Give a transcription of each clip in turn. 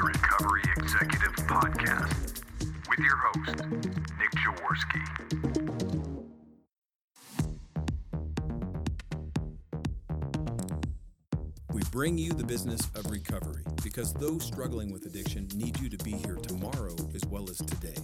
the Recovery Executive Podcast with your host, Nick Jaworski. We bring you the business of recovery because those struggling with addiction need you to be here tomorrow as well as today.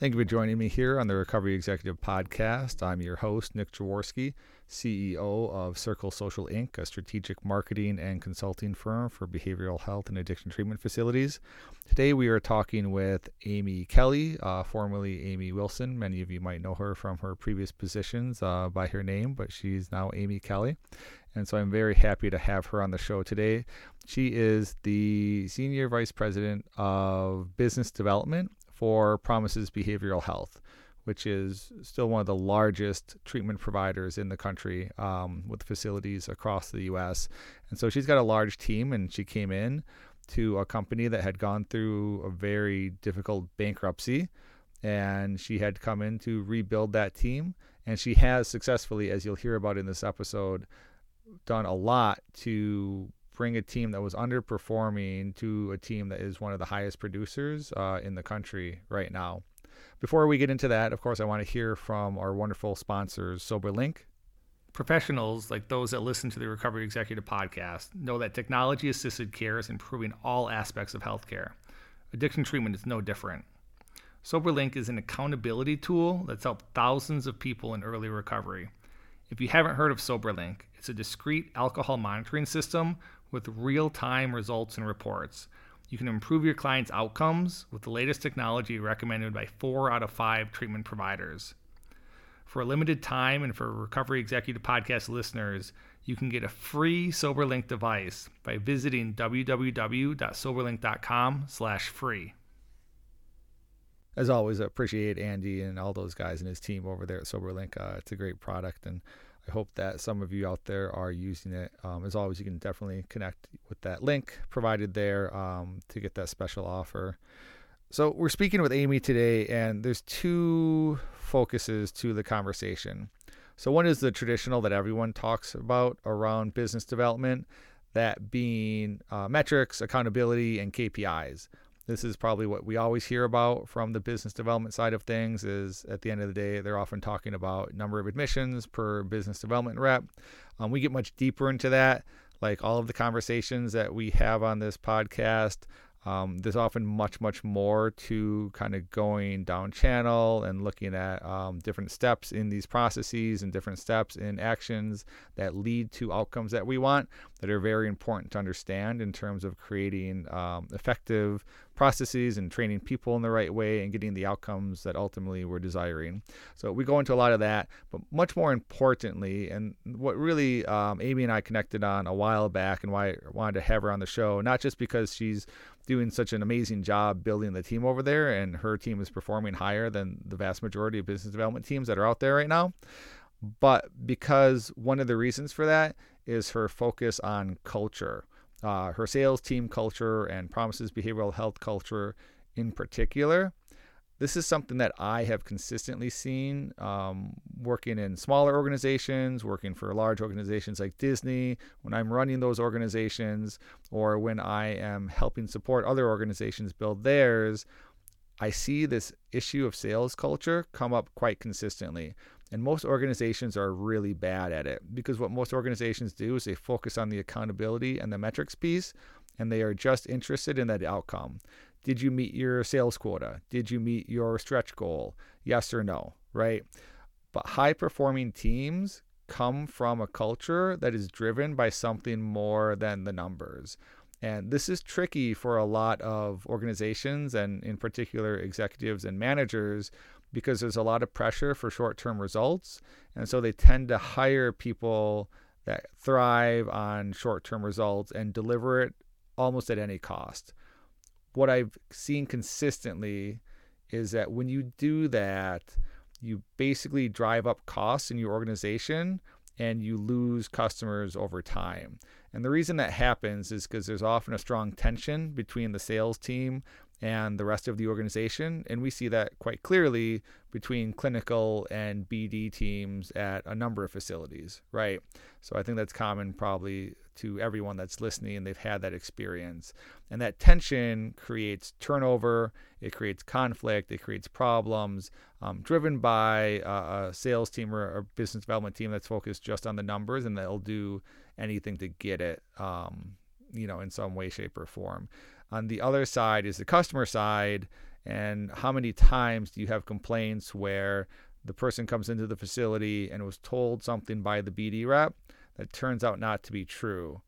Thank you for joining me here on the Recovery Executive Podcast. I'm your host, Nick Jaworski, CEO of Circle Social Inc., a strategic marketing and consulting firm for behavioral health and addiction treatment facilities. Today we are talking with Amy Kelley, uh, formerly Amy Wilson. Many of you might know her from her previous positions uh, by her name, but she's now Amy Kelley. And so I'm very happy to have her on the show today. She is the Senior Vice President of Business Development for Promises Behavioral Health, which is still one of the largest treatment providers in the country um, with facilities across the U.S. And so she's got a large team, and she came in to a company that had gone through a very difficult bankruptcy. And she had come in to rebuild that team. And she has successfully, as you'll hear about in this episode, done a lot to bring a team that was underperforming to a team that is one of the highest producers uh, in the country right now. Before we get into that, of course, I want to hear from our wonderful sponsors, SoberLink. Professionals like those that listen to the Recovery Executive podcast know that technology assisted care is improving all aspects of healthcare. Addiction treatment is no different. SoberLink is an accountability tool that's helped thousands of people in early recovery. If you haven't heard of SoberLink, it's a discrete alcohol monitoring system with real time results and reports. You can improve your client's outcomes with the latest technology recommended by four out of five treatment providers. For a limited time and for Recovery Executive Podcast listeners, you can get a free SoberLink device by visiting www.soberlink.com slash free. As always, I appreciate Andy and all those guys and his team over there at SoberLink. Uh, it's a great product, and I hope that some of you out there are using it. Um, as always, you can definitely connect with that link provided there um, to get that special offer. So, we're speaking with Amy today, and there's two focuses to the conversation. So, one is the traditional that everyone talks about around business development, that being uh, metrics, accountability, and KPIs this is probably what we always hear about from the business development side of things is at the end of the day they're often talking about number of admissions per business development rep. Um, we get much deeper into that like all of the conversations that we have on this podcast um, there's often much, much more to kind of going down channel and looking at um, different steps in these processes and different steps in actions that lead to outcomes that we want that are very important to understand in terms of creating um, effective processes and training people in the right way and getting the outcomes that ultimately we're desiring. So we go into a lot of that, but much more importantly, and what really um, Amy and I connected on a while back and why I wanted to have her on the show, not just because she's doing such an amazing job building the team over there, and her team is performing higher than the vast majority of business development teams that are out there right now. But because one of the reasons for that is her focus on culture, uh, her sales team culture and promises behavioral health culture in particular this is something that I have consistently seen um, working in smaller organizations, working for large organizations like Disney, when I'm running those organizations, or when I am helping support other organizations build theirs. I see this issue of sales culture come up quite consistently. And most organizations are really bad at it because what most organizations do is they focus on the accountability and the metrics piece, and they are just interested in that outcome. Did you meet your sales quota? Did you meet your stretch goal? Yes or no, right? But high performing teams come from a culture that is driven by something more than the numbers. And this is tricky for a lot of organizations and, in particular, executives and managers because there's a lot of pressure for short term results. And so they tend to hire people that thrive on short term results and deliver it almost at any cost what I've seen consistently is that when you do that, you basically drive up costs in your organization and you lose customers over time. And the reason that happens is because there's often a strong tension between the sales team and the rest of the organization. And we see that quite clearly between clinical and BD teams at a number of facilities, right? So I think that's common probably to everyone that's listening. And they've had that experience. And that tension creates turnover, it creates conflict, it creates problems um, driven by a, a sales team or a business development team that's focused just on the numbers and they'll do anything to get it, um, you know, in some way, shape, or form. On the other side is the customer side, and how many times do you have complaints where the person comes into the facility and was told something by the BD rep that turns out not to be true?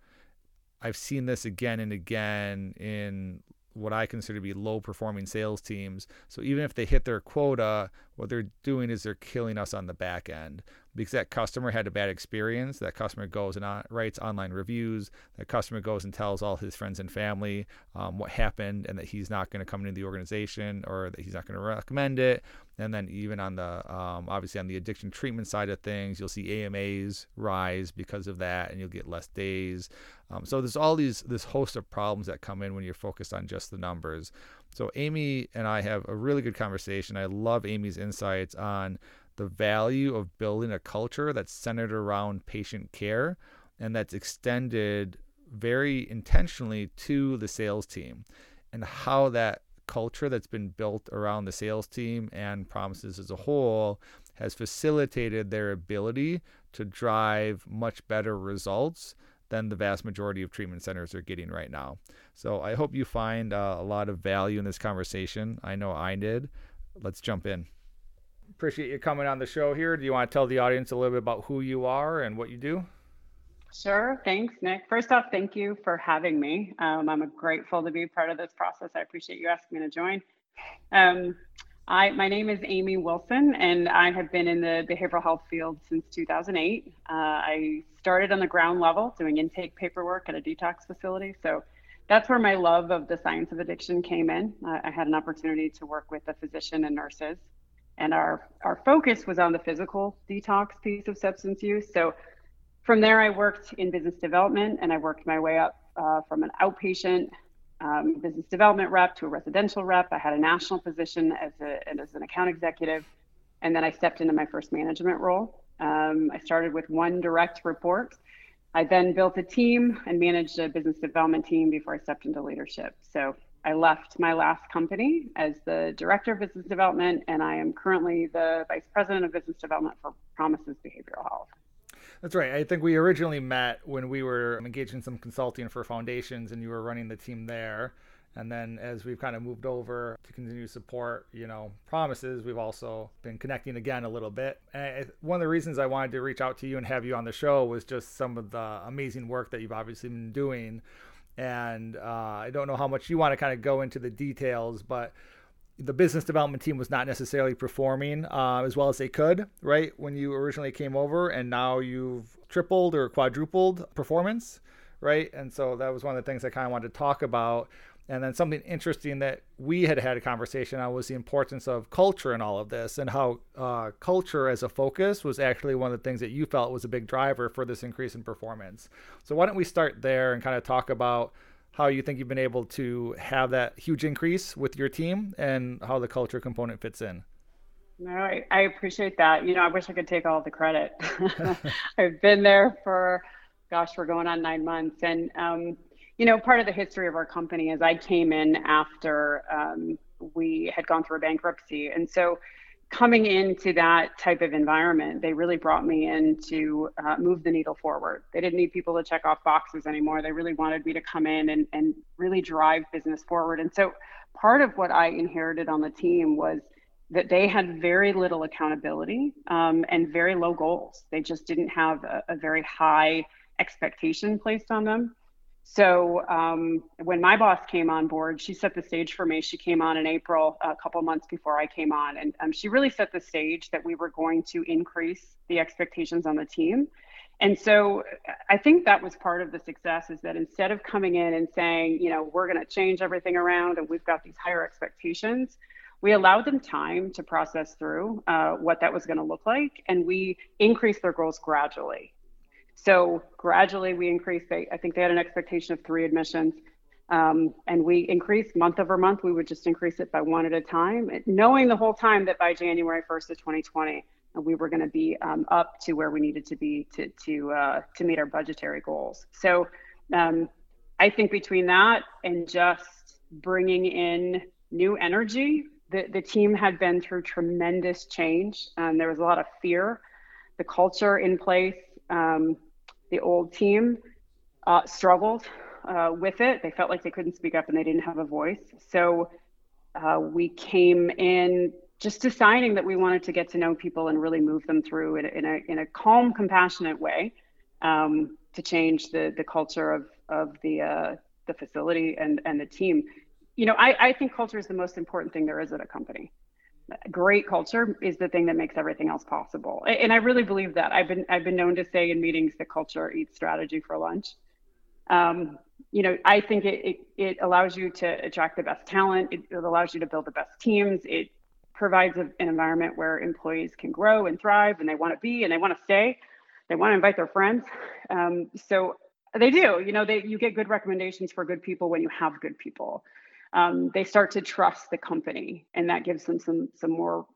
I've seen this again and again in what I consider to be low performing sales teams. So even if they hit their quota, what they're doing is they're killing us on the back end because that customer had a bad experience. That customer goes and on, writes online reviews. That customer goes and tells all his friends and family um, what happened and that he's not going to come into the organization or that he's not going to recommend it. And then even on the um, obviously on the addiction treatment side of things, you'll see AMAs rise because of that, and you'll get less days. Um, so there's all these this host of problems that come in when you're focused on just the numbers. So Amy and I have a really good conversation. I love Amy's insights on the value of building a culture that's centered around patient care and that's extended very intentionally to the sales team and how that culture that's been built around the sales team and promises as a whole has facilitated their ability to drive much better results than the vast majority of treatment centers are getting right now. So I hope you find uh, a lot of value in this conversation. I know I did. Let's jump in appreciate you coming on the show here. Do you want to tell the audience a little bit about who you are and what you do? Sure. Thanks, Nick. First off, thank you for having me. Um, I'm grateful to be part of this process. I appreciate you asking me to join. Um, I, my name is Amy Wilson, and I have been in the behavioral health field since 2008. Uh, I started on the ground level doing intake paperwork at a detox facility. So that's where my love of the science of addiction came in. I had an opportunity to work with a physician and nurses and our our focus was on the physical detox piece of substance use. So from there, I worked in business development, and I worked my way up uh, from an outpatient um, business development rep to a residential rep. I had a national position as a as an account executive, and then I stepped into my first management role. Um, I started with one direct report. I then built a team and managed a business development team before I stepped into leadership. So I left my last company as the director of business development, and I am currently the vice president of business development for Promises Behavioral Health. That's right. I think we originally met when we were engaged in some consulting for foundations, and you were running the team there. And then as we've kind of moved over to continue to support, you know, promises, we've also been connecting again a little bit. And one of the reasons I wanted to reach out to you and have you on the show was just some of the amazing work that you've obviously been doing and uh, I don't know how much you want to kind of go into the details, but the business development team was not necessarily performing uh, as well as they could, right? When you originally came over, and now you've tripled or quadrupled performance, right? And so that was one of the things I kind of wanted to talk about. And then something interesting that we had had a conversation on was the importance of culture in all of this and how uh, culture as a focus was actually one of the things that you felt was a big driver for this increase in performance. So, why don't we start there and kind of talk about how you think you've been able to have that huge increase with your team and how the culture component fits in? No, I, I appreciate that. You know, I wish I could take all the credit. I've been there for, gosh, we're going on nine months. And, um, you know, part of the history of our company is I came in after um, we had gone through a bankruptcy. And so coming into that type of environment, they really brought me in to uh, move the needle forward. They didn't need people to check off boxes anymore. They really wanted me to come in and, and really drive business forward. And so part of what I inherited on the team was that they had very little accountability um, and very low goals. They just didn't have a, a very high expectation placed on them. So um, when my boss came on board, she set the stage for me. She came on in April, a couple months before I came on, and um, she really set the stage that we were going to increase the expectations on the team. And so I think that was part of the success is that instead of coming in and saying, you know, we're going to change everything around and we've got these higher expectations, we allowed them time to process through uh, what that was going to look like, and we increased their goals gradually. So gradually we increased. They, I think they had an expectation of three admissions. Um, and we increased month over month. We would just increase it by one at a time, knowing the whole time that by January 1st of 2020, uh, we were going to be um, up to where we needed to be to to uh, to meet our budgetary goals. So um, I think between that and just bringing in new energy, the the team had been through tremendous change. and there was a lot of fear. The culture in place, um, the old team uh, struggled uh, with it. They felt like they couldn't speak up and they didn't have a voice. So uh, we came in just deciding that we wanted to get to know people and really move them through in a, in a, in a calm, compassionate way um, to change the, the culture of, of the, uh, the facility and, and the team. You know, I, I think culture is the most important thing there is at a company. Great culture is the thing that makes everything else possible. And I really believe that. I've been I've been known to say in meetings that culture eats strategy for lunch. Um, you know, I think it, it, it, allows you to attract the best talent. It, it allows you to build the best teams. It provides a, an environment where employees can grow and thrive and they want to be and they want to stay. They want to invite their friends. Um, so they do, you know, they, you get good recommendations for good people when you have good people. Um, they start to trust the company and that gives them some, some more,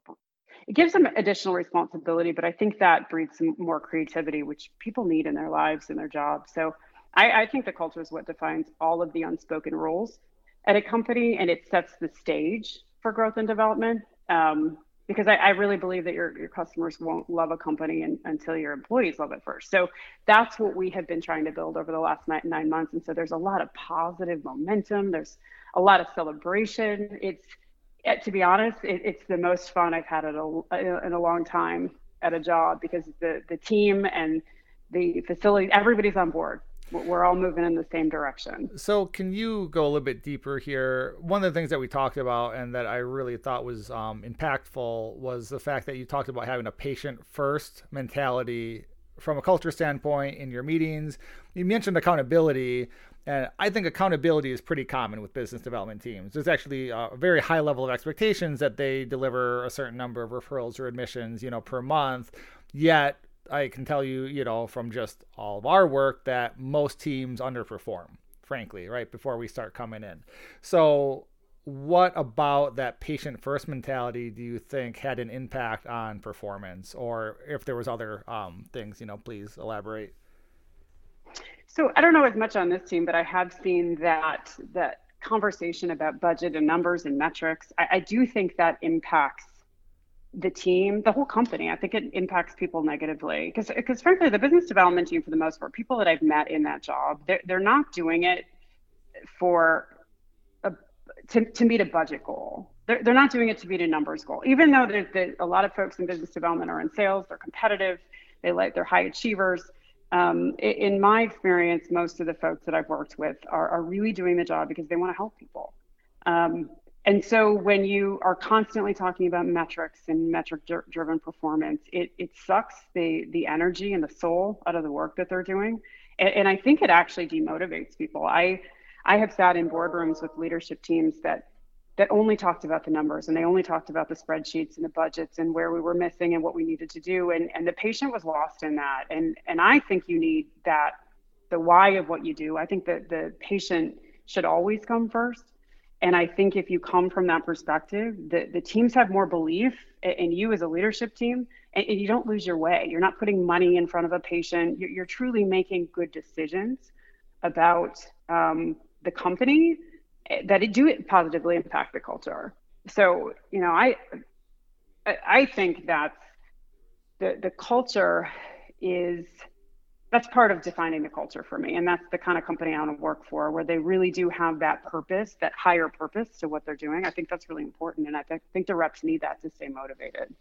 it gives them additional responsibility, but I think that breeds some more creativity, which people need in their lives and their jobs. So I, I think the culture is what defines all of the unspoken rules at a company, and it sets the stage for growth and development. Um, because I, I, really believe that your, your customers won't love a company in, until your employees love it first. So that's what we have been trying to build over the last nine, nine months. And so there's a lot of positive momentum. There's a lot of celebration. It's, it, to be honest, it, it's the most fun I've had at a, in a long time at a job because the, the team and the facility, everybody's on board we're all moving in the same direction. So, can you go a little bit deeper here? One of the things that we talked about and that I really thought was um, impactful was the fact that you talked about having a patient first mentality from a culture standpoint in your meetings. You mentioned accountability. And I think accountability is pretty common with business development teams. There's actually a very high level of expectations that they deliver a certain number of referrals or admissions, you know, per month. Yet I can tell you, you know, from just all of our work that most teams underperform, frankly, right before we start coming in. So, what about that patient first mentality do you think had an impact on performance, or if there was other um, things, you know, please elaborate. So I don't know as much on this team, but I have seen that that conversation about budget and numbers and metrics. I, I do think that impacts the team, the whole company. I think it impacts people negatively because because frankly, the business development team, for the most part, people that I've met in that job, they're they're not doing it for a, to to meet a budget goal. They're they're not doing it to meet a numbers goal. Even though there's a lot of folks in business development are in sales, they're competitive, they like they're high achievers. Um, in my experience, most of the folks that I've worked with are, are really doing the job because they want to help people. Um, and so when you are constantly talking about metrics and metric driven performance, it, it sucks the, the energy and the soul out of the work that they're doing. And, and I think it actually demotivates people. I, I have sat in boardrooms with leadership teams that that only talked about the numbers and they only talked about the spreadsheets and the budgets and where we were missing and what we needed to do and, and the patient was lost in that and and i think you need that the why of what you do i think that the patient should always come first and I think if you come from that perspective, the, the teams have more belief in you as a leadership team, and, you don't lose your way. You're not putting money in front of a patient. You're, you're truly making good decisions about um, the company that it do it positively impact the culture. So, you know, I I think that's the the culture is that's part of defining the culture for me. And that's the kind of company i want to work for where they really do have that purpose that higher purpose to what they're doing. I think that's really important and i th- think the reps need that to stay motivated.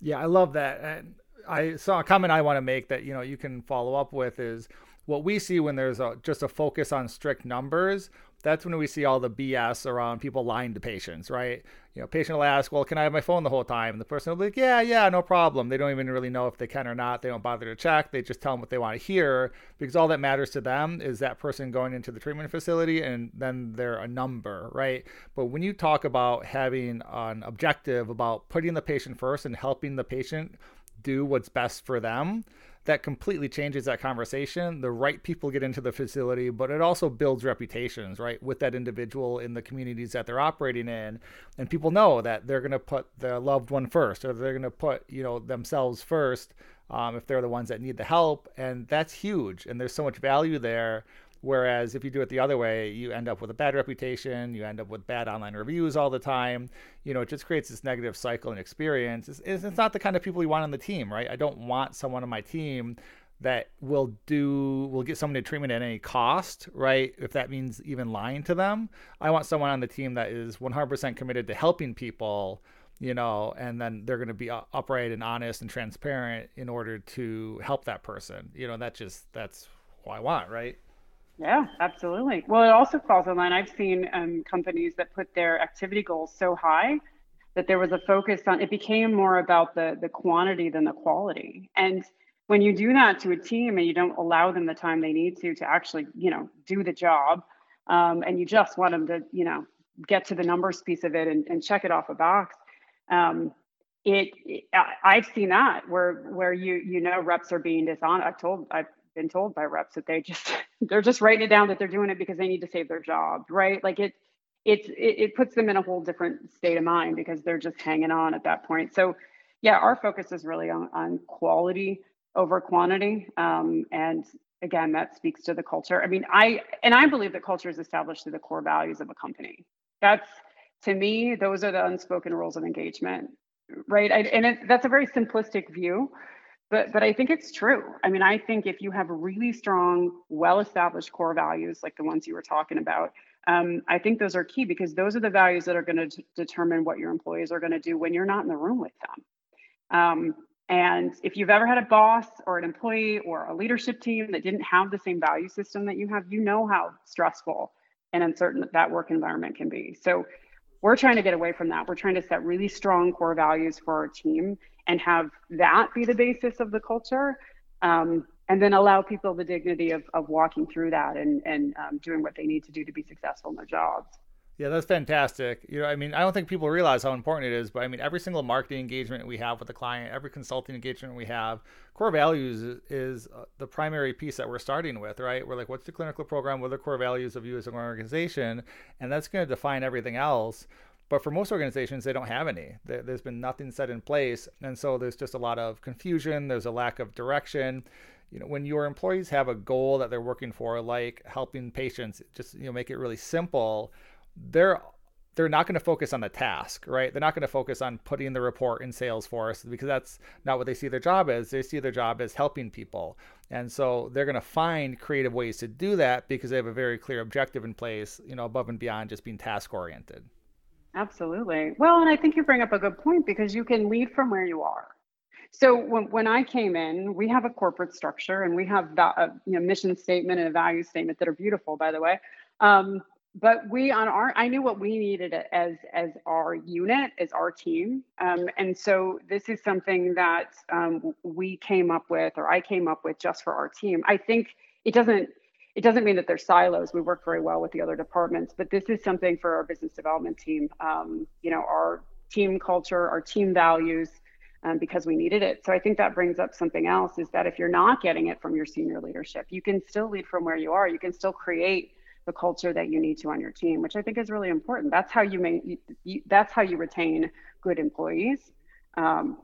Yeah i love that. And i saw a comment i want to make that you know you can follow up with is what we see when there's a, just a focus on strict numbers that's when we see all the BS around people lying to patients, right? You know, patient will ask, "Well, can I have my phone the whole time?" And the person will be like, "Yeah, yeah, no problem." They don't even really know if they can or not. They don't bother to check. They just tell them what they want to hear because all that matters to them is that person going into the treatment facility, and then they're a number, right? But when you talk about having an objective about putting the patient first and helping the patient do what's best for them, that completely changes that conversation. The right people get into the facility, but it also builds reputations, right, with that individual in the communities that they're operating in. And people know that they're going to put their loved one first or they're going to put, you know, themselves first um, if they're the ones that need the help. And that's huge. And there's so much value there. Whereas if you do it the other way, you end up with a bad reputation, you end up with bad online reviews all the time. You know, it just creates this negative cycle and experience. It's, it's not the kind of people you want on the team, right? I don't want someone on my team that will do will get someone to treatment at any cost, right? If that means even lying to them, I want someone on the team that is 100% committed to helping people, you know, and then they're going to be upright and honest and transparent in order to help that person. You know, that just that's what I want, right? Yeah, absolutely. Well, it also falls in line. I've seen um, companies that put their activity goals so high that there was a focus on it became more about the the quantity than the quality. And when you do that to a team and you don't allow them the time they need to to actually, you know, do the job, um, and you just want them to, you know, get to the numbers piece of it and, and check it off a box. Um, it, it, I've seen that where where you you know reps are being dishonest. I've told I've been told by reps that they just they're just writing it down that they're doing it because they need to save their job, right? Like it it it puts them in a whole different state of mind because they're just hanging on at that point. So yeah, our focus is really on, on quality over quantity. Um, and again, that speaks to the culture. I mean, I and I believe that culture is established through the core values of a company. That's to me, those are the unspoken rules of engagement, right? I, and it, that's a very simplistic view, but but I think it's true. I mean, I think if you have really strong, well-established core values like the ones you were talking about, um, I think those are key because those are the values that are going to determine what your employees are going to do when you're not in the room with them. Um, and if you've ever had a boss or an employee or a leadership team that didn't have the same value system that you have, you know how stressful and uncertain that work environment can be. So we're trying to get away from that. We're trying to set really strong core values for our team and have that be the basis of the culture. Um, and then allow people the dignity of, of walking through that and, and um, doing what they need to do to be successful in their jobs. Yeah, that's fantastic. You know, I mean, I don't think people realize how important it is, but I mean, every single marketing engagement we have with the client, every consulting engagement we have, core values is, is uh, the primary piece that we're starting with, right? We're like, what's the clinical program? What are the core values of you as an organization? And that's going to define everything else. But for most organizations, they don't have any. There's been nothing set in place. And so there's just a lot of confusion, there's a lack of direction. You know, when your employees have a goal that they're working for, like helping patients, just you know, make it really simple, they're they're not going to focus on the task, right? They're not going to focus on putting the report in Salesforce because that's not what they see their job as. They see their job as helping people. And so they're going to find creative ways to do that because they have a very clear objective in place, you know, above and beyond just being task oriented. Absolutely. Well, and I think you bring up a good point because you can lead from where you are. So when, when I came in, we have a corporate structure and we have a you know, mission statement and a value statement that are beautiful, by the way. Um, but we on our, I knew what we needed as as our unit, as our team, um, and so this is something that um, we came up with, or I came up with, just for our team. I think it doesn't it doesn't mean that they're silos. We work very well with the other departments, but this is something for our business development team. Um, you know, our team culture, our team values, um, because we needed it. So I think that brings up something else: is that if you're not getting it from your senior leadership, you can still lead from where you are. You can still create the culture that you need to on your team, which I think is really important. That's how you make. You, that's how you retain good employees. Um,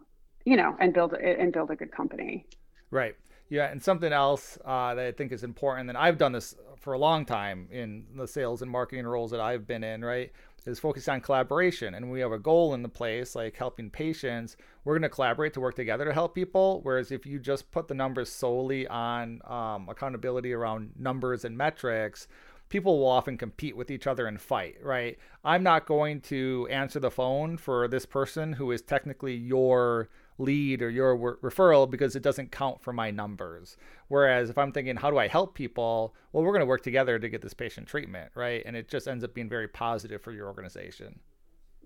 you know, and build and build a good company. Right. Yeah, and something else uh, that I think is important, and I've done this for a long time in the sales and marketing roles that I've been in, right? Is focus on collaboration. And we have a goal in the place, like helping patients, we're going to collaborate to work together to help people. Whereas if you just put the numbers solely on um, accountability around numbers and metrics, people will often compete with each other and fight, right? I'm not going to answer the phone for this person who is technically your lead or your referral because it doesn't count for my numbers. Whereas if I'm thinking, how do I help people? Well, we're going to work together to get this patient treatment, right? And it just ends up being very positive for your organization.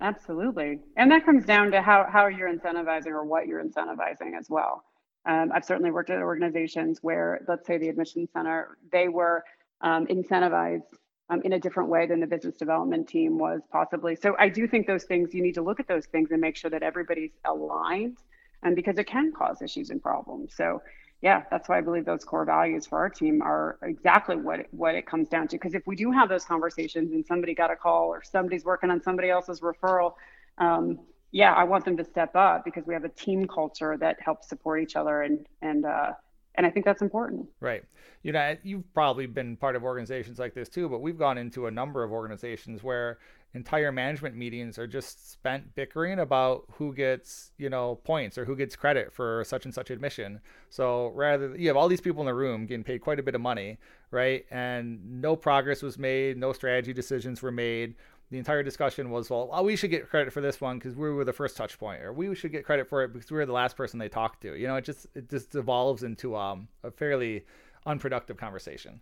Absolutely. And that comes down to how, how you're incentivizing or what you're incentivizing as well. Um, I've certainly worked at organizations where, let's say, the admission center, they were um, incentivized um, in a different way than the business development team was possibly. So I do think those things, you need to look at those things and make sure that everybody's aligned and because it can cause issues and problems. So yeah, that's why I believe those core values for our team are exactly what it, what it comes down to. Because if we do have those conversations and somebody got a call or somebody's working on somebody else's referral, um, yeah, I want them to step up because we have a team culture that helps support each other and and uh, and I think that's important. Right. You know, you've probably been part of organizations like this too, but we've gone into a number of organizations where entire management meetings are just spent bickering about who gets you know points or who gets credit for such and such admission. So rather you have all these people in the room getting paid quite a bit of money right? And no progress was made no strategy decisions were made. The entire discussion was well oh, we should get credit for this one because we were the first touch point or we should get credit for it because we were the last person they talked to. You know it just it just evolves into um, a fairly unproductive conversation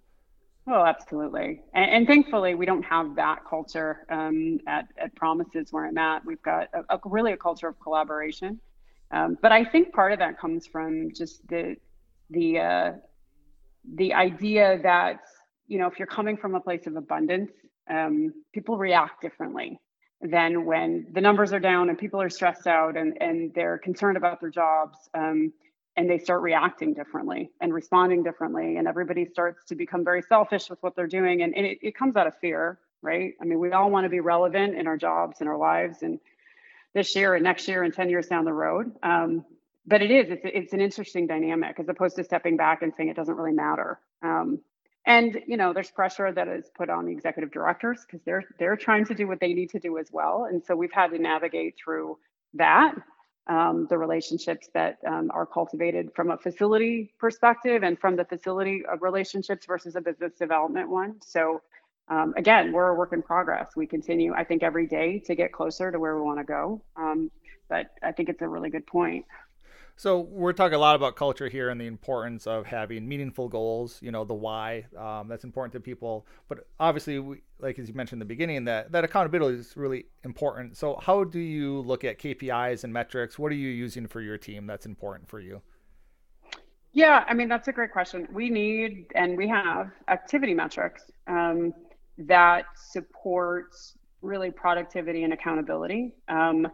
Oh, absolutely. And, and, thankfully, we don't have that culture um, at, at Promises where I'm at. We've got a, a really a culture of collaboration. Um, but I think part of that comes from just the the uh, the idea that you know if you're coming from a place of abundance, um, people react differently than when the numbers are down and people are stressed out and and they're concerned about their jobs. Um, and they start reacting differently and responding differently and everybody starts to become very selfish with what they're doing and, and it, it comes out of fear right? I mean we all want to be relevant in our jobs and our lives and this year and next year and 10 years down the road um, but it is it's, it's an interesting dynamic as opposed to stepping back and saying it doesn't really matter um, and you know there's pressure that is put on the executive directors because they're they're trying to do what they need to do as well and so we've had to navigate through that um, the relationships that um, are cultivated from a facility perspective and from the facility of relationships versus a business development one. So um, again, we're a work in progress. We continue, I think, every day to get closer to where we want to go. Um, but I think it's a really good point. So we're talking a lot about culture here and the importance of having meaningful goals. You know, the why um, that's important to people. But obviously, we, like as you mentioned in the beginning, that that accountability is really important. So how do you look at KPIs and metrics? What are you using for your team that's important for you? Yeah, I mean that's a great question. We need and we have activity metrics um, that support really productivity and accountability. Um,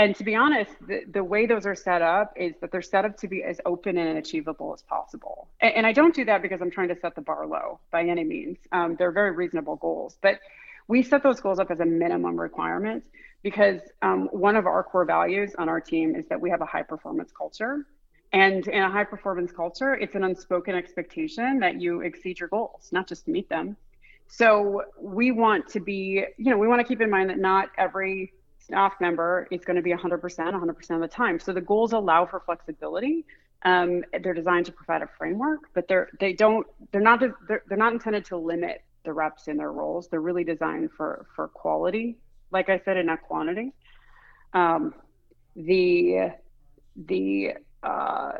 and to be honest, the, the way those are set up is that they're set up to be as open and achievable as possible. And, and I don't do that because I'm trying to set the bar low by any means. Um, they're very reasonable goals, but we set those goals up as a minimum requirement because um, one of our core values on our team is that we have a high performance culture. And in a high performance culture, it's an unspoken expectation that you exceed your goals, not just meet them. So we want to be, you know, we want to keep in mind that not every staff member is going to be 100% 100% of the time. So the goals allow for flexibility. Um, they're designed to provide a framework but they're they don't they're not they're, they're not intended to limit the reps in their roles. They're really designed for for quality like i said and not quantity. Um, the the uh,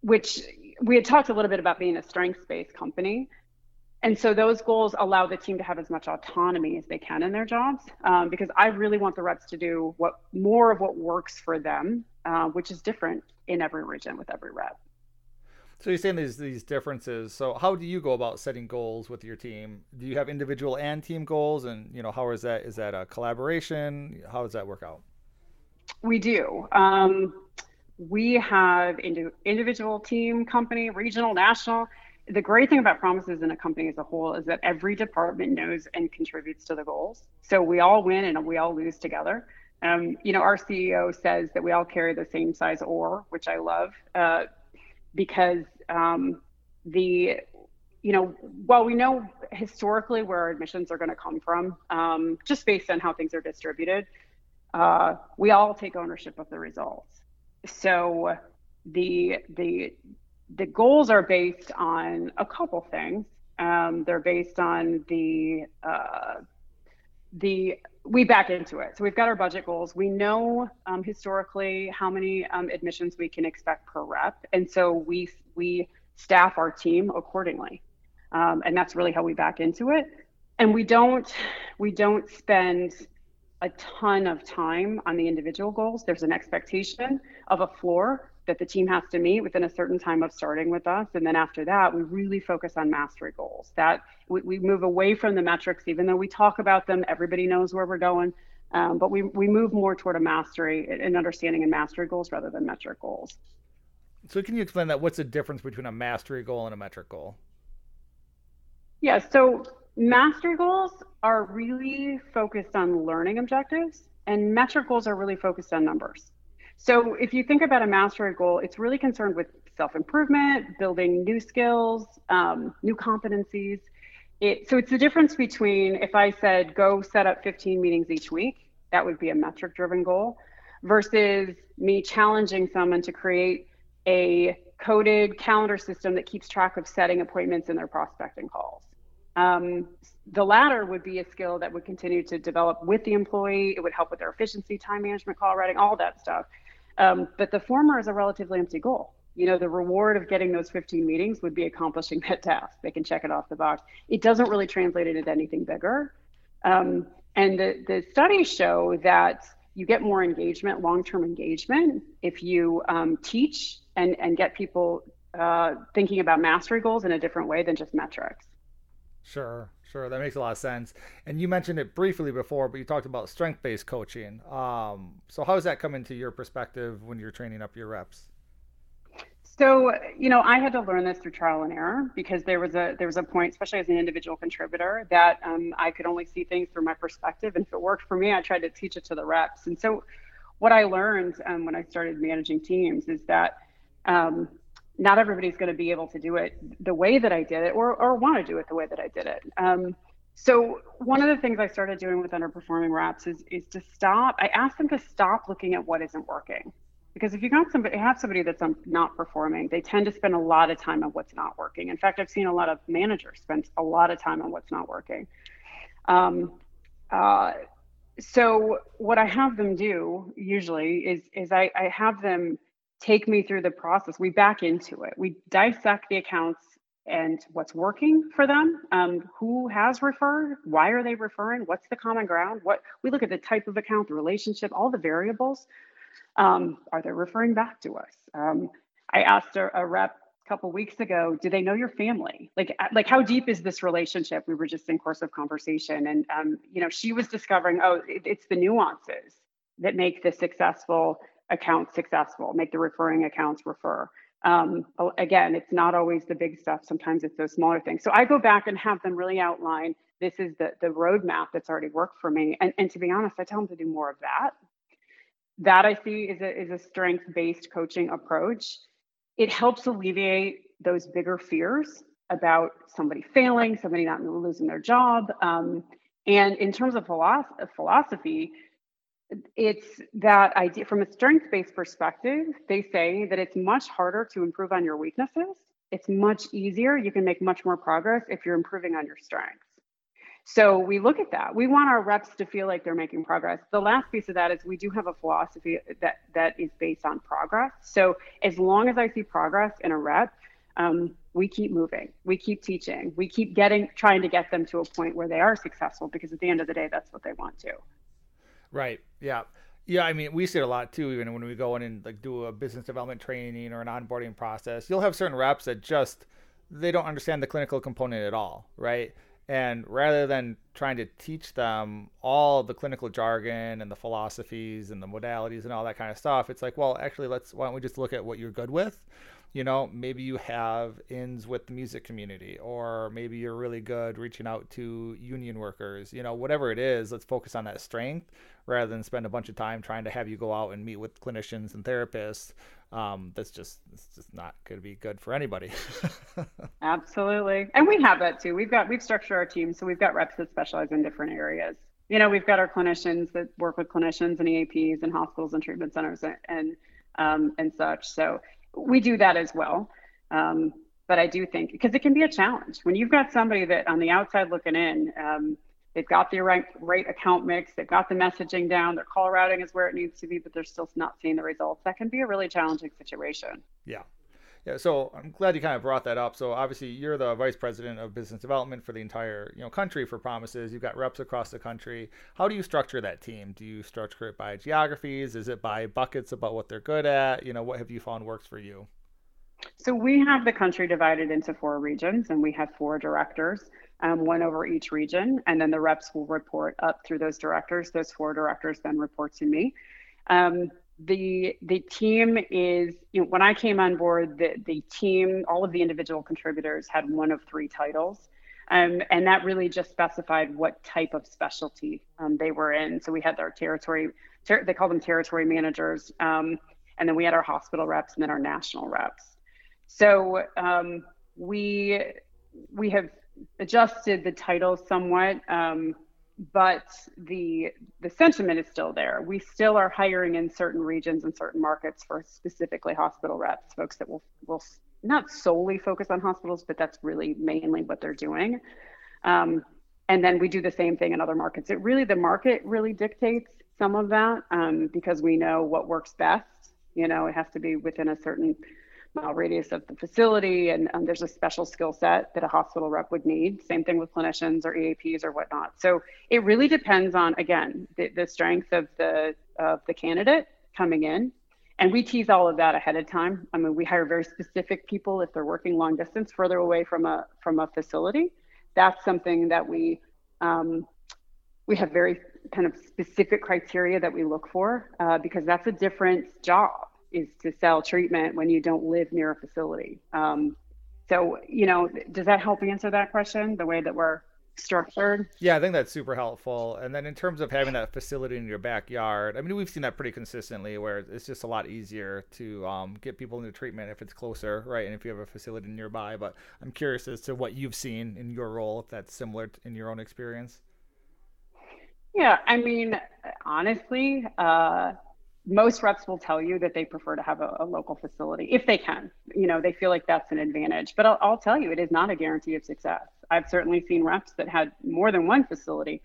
which we had talked a little bit about being a strengths based company and so those goals allow the team to have as much autonomy as they can in their jobs um, because i really want the reps to do what more of what works for them uh, which is different in every region with every rep. So you're saying there's these differences. So how do you go about setting goals with your team? Do you have individual and team goals? And you know how is that is that a collaboration? How does that work out? We do. Um, we have indi- individual team company regional national the great thing about promises in a company as a whole is that every department knows and contributes to the goals. So we all win and we all lose together. Um, you know, our CEO says that we all carry the same size oar, which I love, uh, because um, the, you know, while we know historically where our admissions are going to come from, um, just based on how things are distributed, uh, we all take ownership of the results. So the the the goals are based on a couple things. Um, they're based on the uh, the we back into it. So we've got our budget goals. We know um, historically how many um, admissions we can expect per rep, and so we we staff our team accordingly, um, and that's really how we back into it. And we don't we don't spend a ton of time on the individual goals. There's an expectation of a floor that the team has to meet within a certain time of starting with us. And then after that, we really focus on mastery goals. That we, we move away from the metrics, even though we talk about them, everybody knows where we're going. Um, but we, we move more toward a mastery and understanding and mastery goals rather than metric goals. So can you explain that? What's the difference between a mastery goal and a metric goal? Yeah, so mastery goals are really focused on learning objectives, and metric goals are really focused on numbers. So if you think about a mastery goal, it's really concerned with self improvement, building new skills, um, new competencies. It, so it's the difference between if I said go set up 15 meetings each week, that would be a metric driven goal, versus me challenging someone to create a coded calendar system that keeps track of setting appointments in their prospecting calls. Um, the latter would be a skill that would continue to develop with the employee. It would help with their efficiency, time management, call writing, all that stuff. Um, but the former is a relatively empty goal. You know, the reward of getting those 15 meetings would be accomplishing that task. They can check it off the box. It doesn't really translate into anything bigger. Um, and the, the studies show that you get more engagement, long-term engagement, if you um, teach and, and get people uh, thinking about mastery goals in a different way than just metrics. Sure, sure. That makes a lot of sense. And you mentioned it briefly before, but you talked about strength based coaching. Um, so, how does that come into your perspective when you're training up your reps? So, you know, I had to learn this through trial and error because there was a there was a point, especially as an individual contributor, that um, I could only see things through my perspective, and if it worked for me, I tried to teach it to the reps. And so, what I learned um, when I started managing teams is that um, not everybody's going to be able to do it the way that I did it or, or want to do it the way that I did it. Um, so one of the things I started doing with underperforming reps is, is to stop. I asked them to stop looking at what isn't working. Because if you got somebody, have somebody that's not performing, they tend to spend a lot of time on what's not working. In fact, I've seen a lot of managers spend a lot of time on what's not working. Um, uh, so what I have them do usually is is I, I have them take me through the process. We back into it. We dissect the accounts and what's working for them. Um, who has referred? Why are they referring? What's the common ground? What we look at the type of account, the relationship, all the variables. Um, are they referring back to us? Um, I asked a, a rep a couple weeks ago, do they know your family? Like, uh, like how deep is this relationship? We were just in course of conversation, and um, you know, she was discovering, oh, it, it's the nuances that make this successful accounts successful, make the referring accounts refer. Um, again, it's not always the big stuff. Sometimes it's those smaller things. So I go back and have them really outline this is the, the roadmap that's already worked for me. And, and to be honest, I tell them to do more of that. That I see is a, is a strength based coaching approach. It helps alleviate those bigger fears about somebody failing, somebody not losing their job. Um, and in terms of philosophy, it's that idea from a strength based perspective, they say that it's much harder to improve on your weaknesses. It's much easier. You can make much more progress if you're improving on your strengths. So we look at that. We want our reps to feel like they're making progress. The last piece of that is we do have a philosophy that that is based on progress. So as long as I see progress in a rep, um, we keep moving, we keep teaching, we keep getting trying to get them to a point where they are successful because at the end of the day, that's what they want to. Right. Yeah. Yeah, I mean, we see it a lot too. Even when we go in and like do a business development training or an onboarding process, you'll have certain reps that just they don't understand the clinical component at all, right? And rather than trying to teach them all the clinical jargon and the philosophies and the modalities and all that kind of stuff, it's like, well, actually, let's why don't we just look at what you're good with you know maybe you have ins with the music community or maybe you're really good reaching out to union workers you know whatever it is let's focus on that strength rather than spend a bunch of time trying to have you go out and meet with clinicians and therapists. Um, that's just it's just not going to be good for anybody. Absolutely. And we have that too. We've got we've structured our team so we've got reps that specialize in different areas. You know we've got our clinicians that work with clinicians and EAPs and hospitals and treatment centers and and, um, and such. So we do that as well. Um, but I do think because it can be a challenge when you've got somebody that on the outside looking in, um, they've got the right, right account mix, they've got the messaging down, their call routing is where it needs to be, but they're still not seeing the results. That can be a really challenging situation. Yeah. Yeah, so I'm glad you kind of brought that up. So obviously you're the vice president of business development for the entire you know country for Promises. You've got reps across the country. How do you structure that team? Do you structure it by geographies? Is it by buckets about what they're good at? You know, what have you found works for you? So we have the country divided into four regions, and we have four directors, um, one over each region, and then the reps will report up through those directors. Those four directors then report to me. Um, the the team is you know when I came on board, the the team, all of the individual contributors had one of three titles. Um, and that really just specified what type of specialty um, they were in. So we had our territory, ter- they call them territory managers, um, and then we had our hospital reps and then our national reps. So um, we we have adjusted the title somewhat, um, but the the sentiment is still there. We still are hiring in certain regions and certain markets for specifically hospital reps, folks that will will not solely focus on hospitals, but that's really mainly what they're doing. Um, and then we do the same thing in other markets. It really the market really dictates some of that um, because we know what works best. You know, it has to be within a certain mile radius of the facility, and um, there's a special skill set that a hospital rep would need. Same thing with clinicians or EAPs or whatnot. So it really depends on again the, the strength of the of the candidate coming in, and we tease all of that ahead of time. I mean, we hire very specific people if they're working long distance, further away from a from a facility. That's something that we um, we have very kind of specific criteria that we look for uh, because that's a different job is to sell treatment when you don't live near a facility. Um, so, you know, does that help answer that question? The way that we're structured? Yeah, I think that's super helpful. And then in terms of having that facility in your backyard, I mean, we've seen that pretty consistently where it's just a lot easier to um, get people into treatment if it's closer, right? And if you have a facility nearby. But I'm curious as to what you've seen in your role, if that's similar in your own experience. Yeah, I mean, honestly, uh, most reps will tell you that they prefer to have a, a, local facility if they can. You know, they feel like that's an advantage. But I'll, I'll, tell you, it is not a guarantee of success. I've certainly seen reps that had more than one facility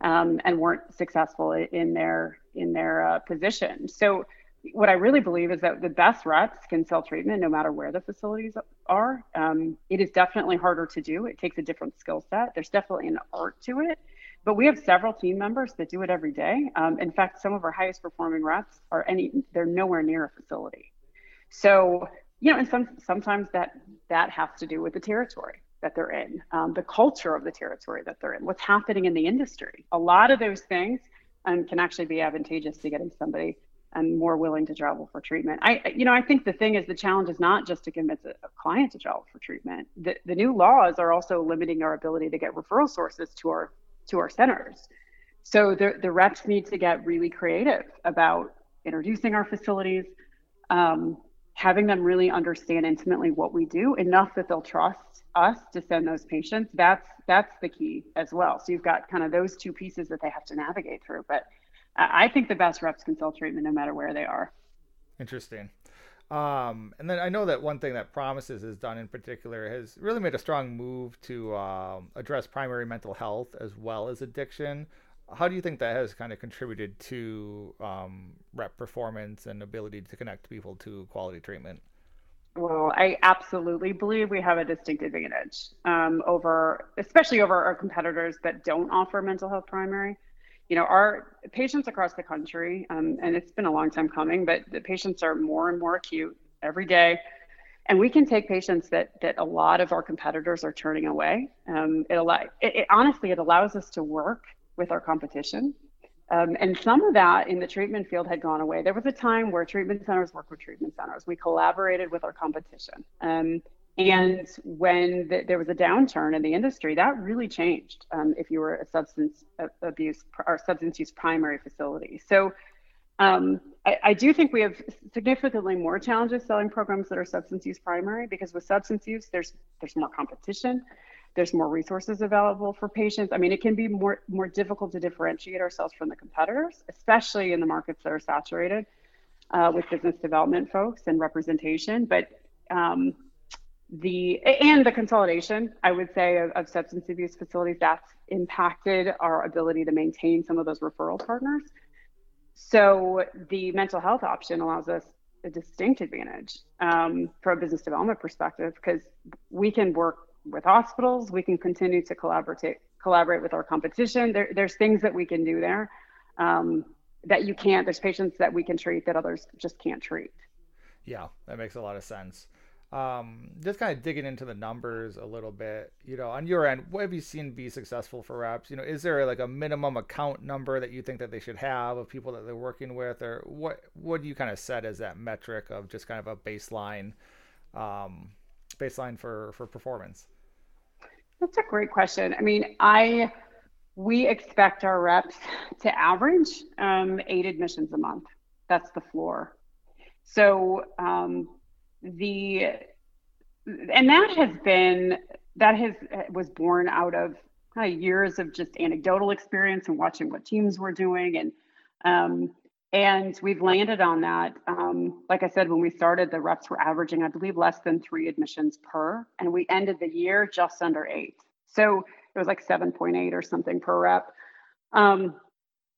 um, and weren't successful in their in their uh, position. So, what I really believe is that the best reps can sell treatment no matter where the facilities are. Um, it is definitely harder to do. It takes a different skill set. There's definitely an art to it but we have several team members that do it every day. Um, in fact, some of our highest performing reps are any they're nowhere near a facility. So you know, and some sometimes that that has to do with the territory that they're in, um, the culture of the territory that they're in, what's happening in the industry. A lot of those things um, can actually be advantageous to getting somebody and um, more willing to travel for treatment. I, you know, I think the thing is the challenge is not just to convince a, a client to travel for treatment. The, the new laws are also limiting our ability to get referral sources to our to our centers. So the, the reps need to get really creative about introducing our facilities, um, having them really understand intimately what we do enough that they'll trust us to send those patients. That's that's the key as well. So you've got kind of those two pieces that they have to navigate through. But I think the best reps can sell treatment no matter where they are. Interesting. Um, and then I know that one thing that Promises has done in particular has really made a strong move to um, address primary mental health as well as addiction. How do you think that has kind of contributed to um, rep performance and ability to connect people to quality treatment? Well, I absolutely believe we have a distinct advantage um, over, especially over our competitors that don't offer mental health primary you know, our patients across the country, um, and it's been a long time coming, but the patients are more and more acute every day. And we can take patients that that a lot of our competitors are turning away. Um, it, it, it honestly it allows us to work with our competition. Um, and some of that in the treatment field had gone away. There was a time where treatment centers worked with treatment centers. We collaborated with our competition. Um, and when the, there was a downturn in the industry, that really changed um, if you were a substance abuse or substance use primary facility. So um, I, I, do think we have significantly more challenges selling programs that are substance use primary because with substance use, there's there's more competition, there's more resources available for patients. I mean, it can be more more difficult to differentiate ourselves from the competitors, especially in the markets that are saturated uh, with business development folks and representation. But um, the and the consolidation i would say of, of, substance abuse facilities that's impacted our ability to maintain some of those referral partners. So the mental health option allows us a distinct advantage um, from a business development perspective because we can work with hospitals we can continue to collaborate collaborate with our competition. There, there's things that we can do there um, that you can't there's patients that we can treat that others just can't treat. Yeah that makes a lot of sense um, just kind of digging into the numbers a little bit, you know, on your end, what have you seen be successful for reps? You know, is there like a minimum account number that you think that they should have of people that they're working with, or what what do you kind of set as that metric of just kind of a baseline, um, baseline for for performance? That's a great question. I mean, I we expect our reps to average um, eight admissions a month. That's the floor. So um, the and that has been that has was born out of kind of years of just anecdotal experience and watching what teams were doing and um, and we've landed on that. Um, like i said when we started the reps were averaging i believe less than three admissions per and we ended the year just under eight. So it was like 7.8 or something per rep. Um,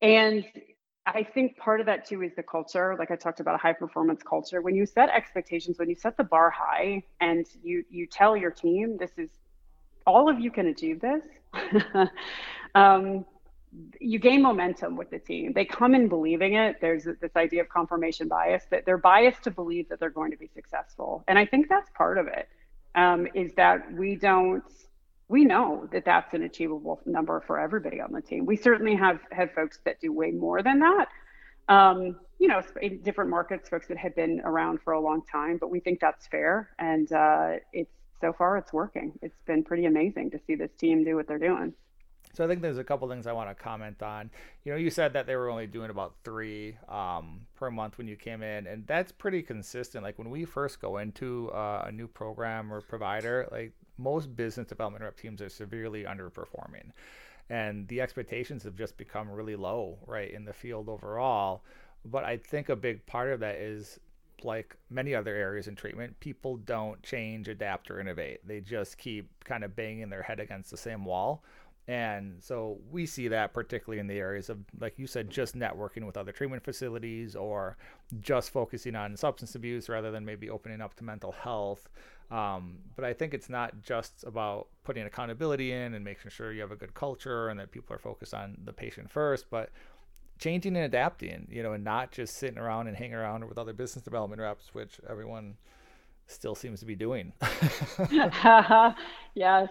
and I think part of that too is the culture. Like I talked about a high performance culture. When you set expectations, when you set the bar high and you you tell your team this is all of you can achieve this, um, you gain momentum with the team. They come in believing it. There's this idea of confirmation bias that they're biased to believe that they're going to be successful. And I think that's part of it. Um, is that we don't we know that that's an achievable number for everybody on the team. We certainly have had folks that do way more than that. Um, you know, in different markets, folks that have been around for a long time, but we think that's fair. And uh, it's so far it's working. It's been pretty amazing to see this team do what they're doing. So I think there's a couple things I want to comment on. You know, you said that they were only doing about three um, per month when you came in, and that's pretty consistent. Like when we first go into uh, a new program or provider, like most business development rep teams are severely underperforming. And the expectations have just become really low, right, in the field overall. But I think a big part of that is like many other areas in treatment, people don't change, adapt, or innovate. They just keep kind of banging their head against the same wall. And so we see that particularly in the areas of, like you said, just networking with other treatment facilities or just focusing on substance abuse rather than maybe opening up to mental health. Um, but I think it's not just about putting accountability in and making sure you have a good culture and that people are focused on the patient first, but changing and adapting, you know, and not just sitting around and hanging around with other business development reps, which everyone still seems to be doing. yes.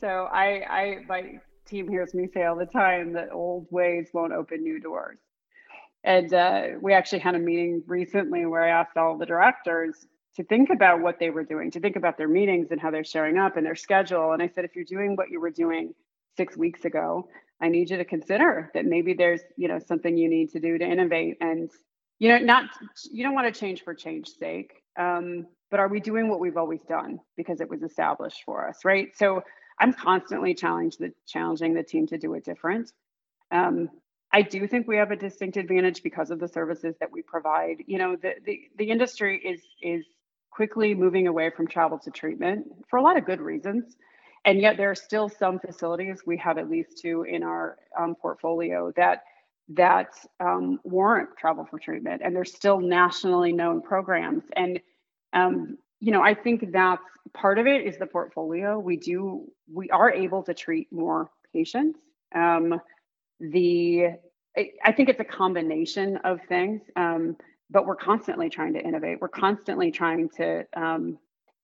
So I, I, my team hears me say all the time that old ways won't open new doors. And uh, we actually had a meeting recently where I asked all the directors to think about what they were doing, to think about their meetings and how they're showing up and their schedule. And I said, if you're doing what you were doing six weeks ago, I need you to consider that maybe there's, you know, something you need to do to innovate. And, you know, not you don't want to change for change's sake. Um, but are we doing what we've always done because it was established for us, right? So I'm constantly the, challenging the team to do it different. Um, I do think we have a distinct advantage because of the services that we provide. You know, the the, the industry is is quickly moving away from travel to treatment for a lot of good reasons. And yet there are still some facilities, we have at least two in our um, portfolio that that um, warrant travel for treatment. And there's still nationally known programs. And, um, you know, I think that's part of it is the portfolio. We do, we are able to treat more patients. Um, the, I think it's a combination of things. Um, but we're constantly trying to innovate. We're constantly trying to um,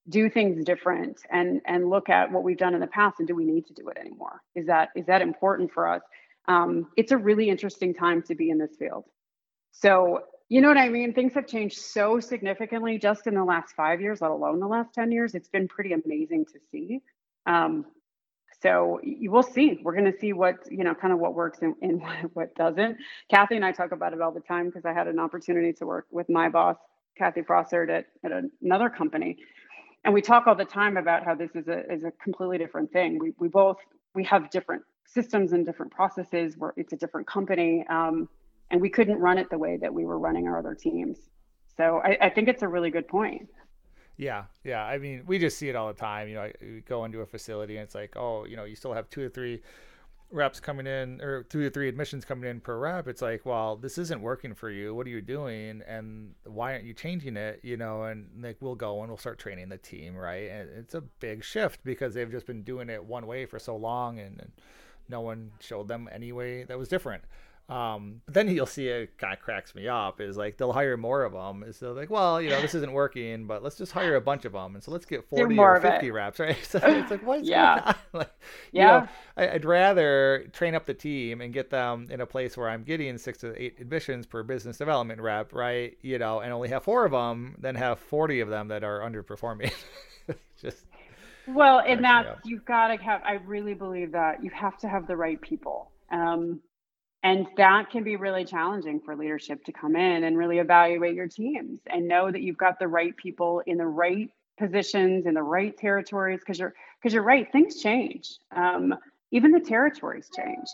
do things different and and look at what we've done in the past and do we need to do it anymore? Is that is that important for us? Um, it's a really interesting time to be in this field. So you know what I mean? Things have changed so significantly just in the last five years, let alone the last 10 years. It's been pretty amazing to see. Um, so you will see. We're going to see what you know, kind of what works and, and what doesn't. Kathy and I talk about it all the time because I had an opportunity to work with my boss, Kathy Frossard, at, at another company, and we talk all the time about how this is a is a completely different thing. We we both we have different systems and different processes. Where it's a different company, um, and we couldn't run it the way that we were running our other teams. So I, I think it's a really good point. Yeah, yeah. I mean, we just see it all the time. You know, we go into a facility and it's like, oh, you know, you still have two or three reps coming in or two or three admissions coming in per rep. It's like, well, this isn't working for you. What are you doing? And why aren't you changing it? You know, and like we'll go and we'll start training the team, right? And it's a big shift because they've just been doing it one way for so long and, and no one showed them any way that was different. Um, but then you'll see it kind of cracks me up is like they'll hire more of them. Is they're like, well, you know, this isn't working, but let's just hire a bunch of them, and so let's get forty or fifty reps, right? So it's like, what is yeah. going on? Like, yeah, you know, I, would rather train up the team and get them in a place where I'm getting six to eight admissions per business development rep, right? You know, and only have four of them, than have forty of them that are underperforming. just well, and that you've got to have. I really believe that you have to have the right people. Um, and that can be really challenging for leadership to come in and really evaluate your teams and know that you've got the right people in the right positions in the right territories because you're because you're right things change. Um, even the territories change.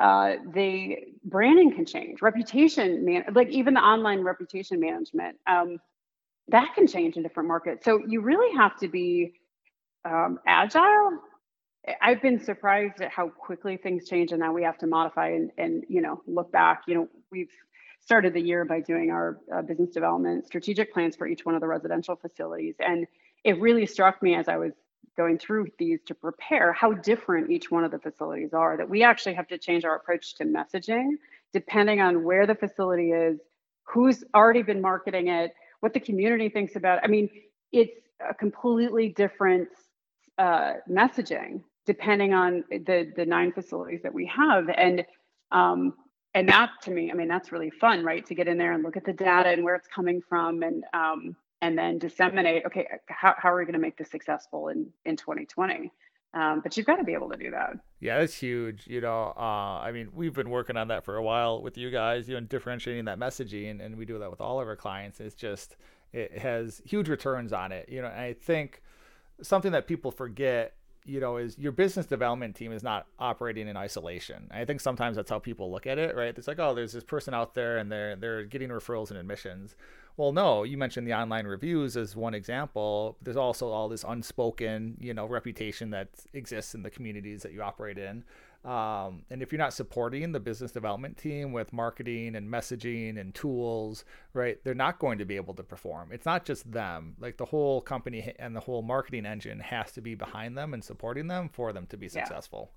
Uh, the branding can change reputation man like even the online reputation management um, that can change in different markets. So you really have to be um, agile I've been surprised at how quickly things change and now we have to modify and, and you know look back. You know, we've started the year by doing our uh, business development strategic plans for each one of the residential facilities, and it really struck me as I was going through these to prepare how different each one of the facilities are. That we actually have to change our approach to messaging depending on where the facility is, who's already been marketing it, what the community thinks about. It. I mean, it's a completely different uh, messaging depending on the the nine facilities that we have. And um, and that to me i mean that's really fun right? To get in there and look at the data and where it's coming from and um, and then disseminate okay how, how are we going to make this successful in in 2020 um, but you've got to be able to do that. Yeah that's huge you know uh, i mean we've been working on that for a while with you guys you know differentiating that messaging and, we do that with all of our clients. It's just it has huge returns on it you know and i think something that people forget you know, is your business development team is not operating in isolation. I think sometimes that's how people look at it, right? It's like, oh, there's this person out there and they're they're getting referrals and admissions. Well, no, you mentioned the online reviews as one example. There's also all this unspoken, you know, reputation that exists in the communities that you operate in. Um, and if you're not supporting the business development team with marketing and messaging and tools, right, they're not going to be able to perform. It's not just them. Like the whole company and the whole marketing engine has to be behind them and supporting them for them to be successful.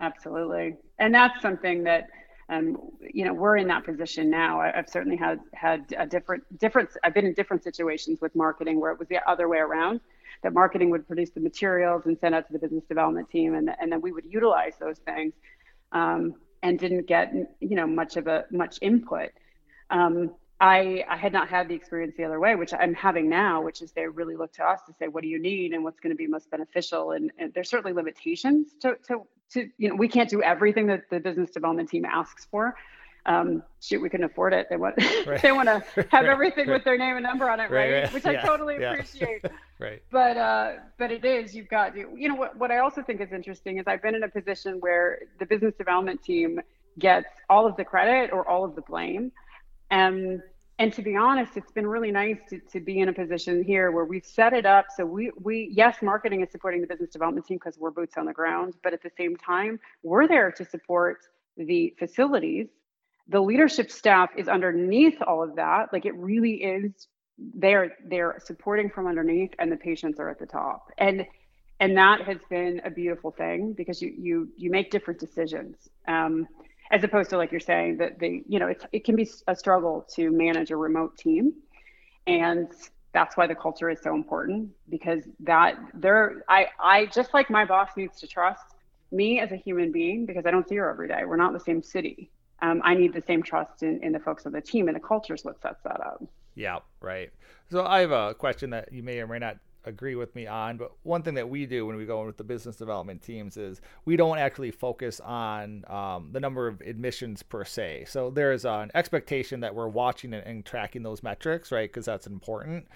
Yeah, absolutely. And that's something that um, you know we're in that position now I, have certainly had had a different different i've been in different situations with marketing where it was the other way around that marketing would produce the materials and send out to the business development team, and, and then we would utilize those things, um, and didn't get you know much of a much input. Um, I, I had not had the experience the other way, which I'm having now, which is they really look to us to say, what do you need and what's going to be most beneficial? And, and there's certainly limitations to, to, to, you know, we can't do everything that the business development team asks for um, shoot, we can afford it. They want right. they want to have right. everything with their name and number on it, right? right? Which yeah. I totally yeah. appreciate. Right. But uh, but it is you've got you know what what I also think is interesting is I've been in a position where the business development team gets all of the credit or all of the blame, and and to be honest, it's been really nice to, to be in a position here where we've set it up. So we we yes, marketing is supporting the business development team because we're boots on the ground, but at the same time, we're there to support the facilities the leadership staff is underneath all of that like it really is they're they're supporting from underneath and the patients are at the top. And and that has been a beautiful thing because you you you make different decisions um, as opposed to like you're saying that the you know it, it can be a struggle to manage a remote team. And that's why the culture is so important because that there i i just like my boss needs to trust me as a human being because i don't see her every day. We're not in the same city. Um, I need the same trust in, in the folks on the team, and the culture is what sets that up. Yeah, right. So I have a question that you may or may not agree with me on, but one thing that we do when we go in with the business development teams is we don't actually focus on um, the number of admissions per se. So there's an expectation that we're watching and, and tracking those metrics, right? Because that's important.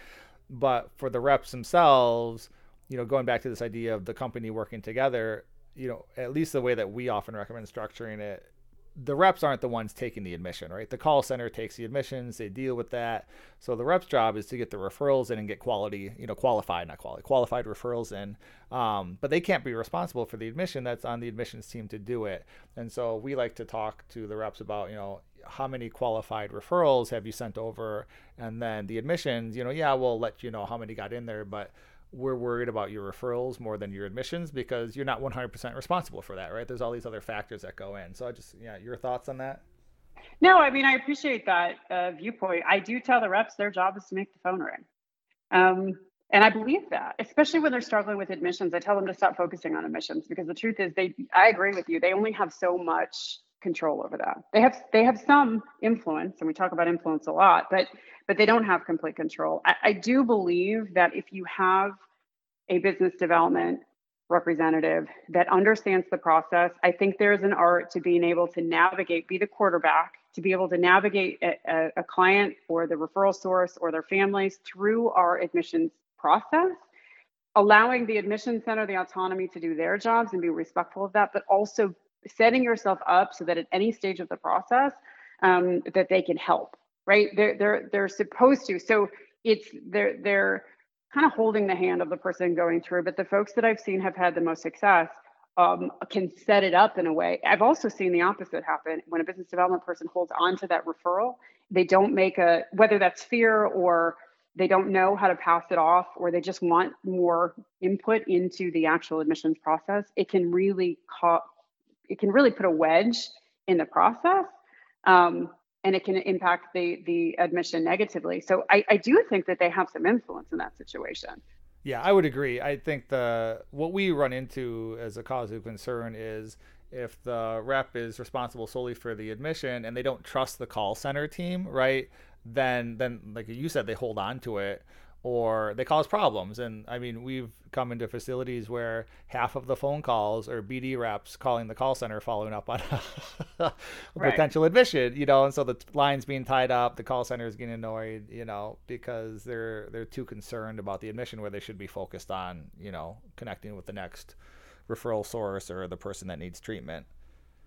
But for the reps themselves, you know, going back to this idea of the company working together, you know, at least the way that we often recommend structuring it the reps aren't the ones taking the admission, right? The call center takes the admissions, they deal with that. So the rep's job is to get the referrals in and get quality, you know, qualified, not quality, qualified referrals in. Um, but they can't be responsible for the admission. That's on the admissions team to do it. And so we like to talk to the reps about, you know, how many qualified referrals have you sent over? And then the admissions, you know, yeah, we'll let you know how many got in there, but we're worried about your referrals more than your admissions because you're not 100% responsible for that, right? There's all these other factors that go in. So I just, yeah, your thoughts on that? No, I mean I appreciate that uh, viewpoint. I do tell the reps their job is to make the phone ring, um, and I believe that, especially when they're struggling with admissions. I tell them to stop focusing on admissions because the truth is, they. I agree with you. They only have so much control over that. They have they have some influence, and we talk about influence a lot, but but they don't have complete control. I, I do believe that if you have a business development representative that understands the process. I think there's an art to being able to navigate, be the quarterback, to be able to navigate a, a, client or the referral source or their families through our admissions process, allowing the admission center the autonomy to do their jobs and be respectful of that, but also setting yourself up so that at any stage of the process um, that they can help. Right? They're they're they're supposed to. So it's they're they're kind of holding the hand of the person going through. But the folks that I've seen have had the most success um, can set it up in a way. I've also seen the opposite happen when a business development person holds on to that referral. They don't make a, whether that's fear or they don't know how to pass it off or they just want more input into the actual admissions process. It can really cause, it can really put a wedge in the process. Um, and it can impact the the admission negatively. So I, I do think that they have some influence in that situation. Yeah, I would agree. I think the what we run into as a cause of concern is if the rep is responsible solely for the admission and they don't trust the call center team, right? Then then like you said, they hold on to it or they cause problems. And I mean, we've come into facilities where half of the phone calls are BD reps calling the call center following up on a right. potential admission, you know, and so the line's being tied up, the call center is getting annoyed, you know, because they're they're too concerned about the admission where they should be focused on, you know, connecting with the next referral source or the person that needs treatment.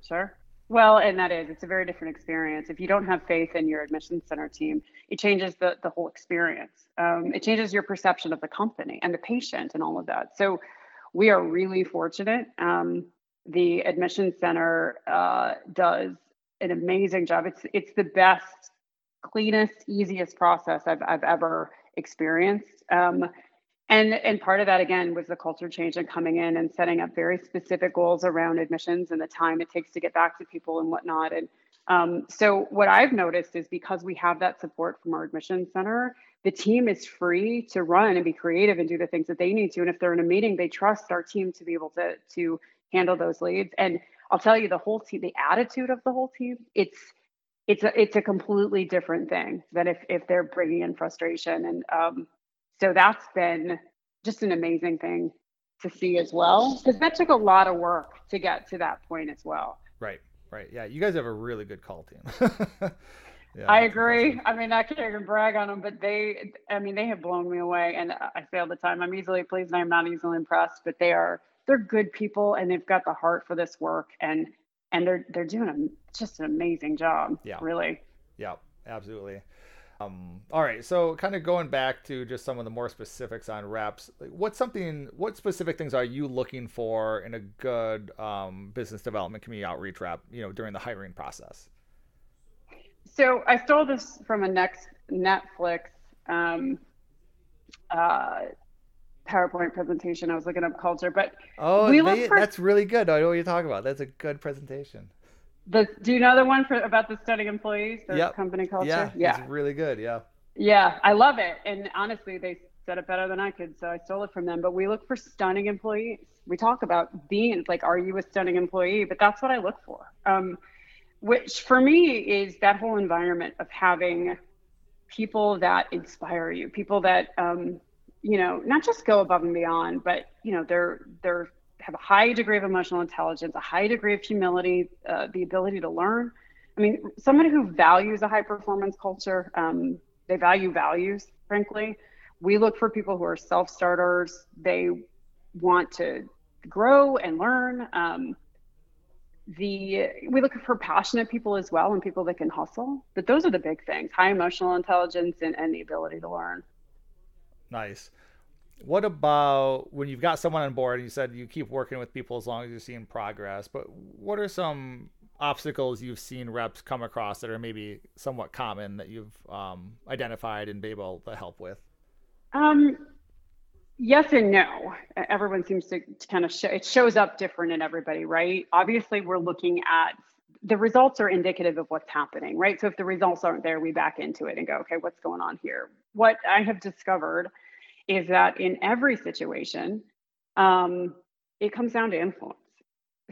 Sure. Well, and that is, it's a very different experience. If you don't have faith in your admission center team, it changes the, the whole experience. Um, it changes your perception of the company and the patient and all of that. So we are really fortunate. Um, the admission center uh, does an amazing job. It's it's the best, cleanest, easiest process I've, I've ever experienced. Um, and and part of that again was the culture change and coming in and setting up very specific goals around admissions and the time it takes to get back to people and whatnot. And um, so what i've noticed is because we have that support from our admission center the team is free to run and be creative and do the things that they need to. And if they're in a meeting they trust our team to be able to to handle those leads. And i'll tell you the whole team the attitude of the whole team it's it's a it's a completely different thing than if if they're bringing in frustration and um, so that's been just an amazing thing to see as well because that took a lot of work to get to that point as well. Right right. Yeah you guys have a really good call team. Yeah, i agree. i mean i can't even brag on them but they i mean they have blown me away and i say all the time. I'm easily pleased and i'm not easily impressed but they are they're good people and they've got the heart for this work and and they're they're doing a, just an amazing job yeah. really. Yeah absolutely um, all right, so kind of going back to just some of the more specifics on reps, like what's something, what specific things are you looking for in a good um, business development community outreach rep, you know, during the hiring process? So I stole this from a next Netflix um, uh, PowerPoint presentation. I was looking up culture, but oh, they, for... that's really good. I know what you're talking about. That's a good presentation. The do you know the one for about the stunning employees, the yep. company culture? Yeah, yeah, it's really good. Yeah. Yeah, I love it, and honestly, they said it better than I could, so I stole it from them. But we look for stunning employees. We talk about being like, are you a stunning employee? But that's what I look for. Um, which for me is that whole environment of having people that inspire you, people that um, you know, not just go above and beyond, but you know, they're they're have a high degree of emotional intelligence, a high degree of humility, uh, the ability to learn. I mean, somebody who values a high performance culture, um, they value values, frankly. We look for people who are self starters. They want to grow and learn. Um, the we look for passionate people as well and people that can hustle. But those are the big things: high emotional intelligence and, and the ability to learn. Nice what about when you've got someone on board and you said you keep working with people as long as you're seeing progress but what are some obstacles you've seen reps come across that are maybe somewhat common that you've um, identified and be able to help with um, yes and no everyone seems to, to kind of show it shows up different in everybody right obviously we're looking at the results are indicative of what's happening, right? So if the results aren't there, we back into it and go, okay, what's going on here? What I have discovered is that in every situation, um, it comes down to influence.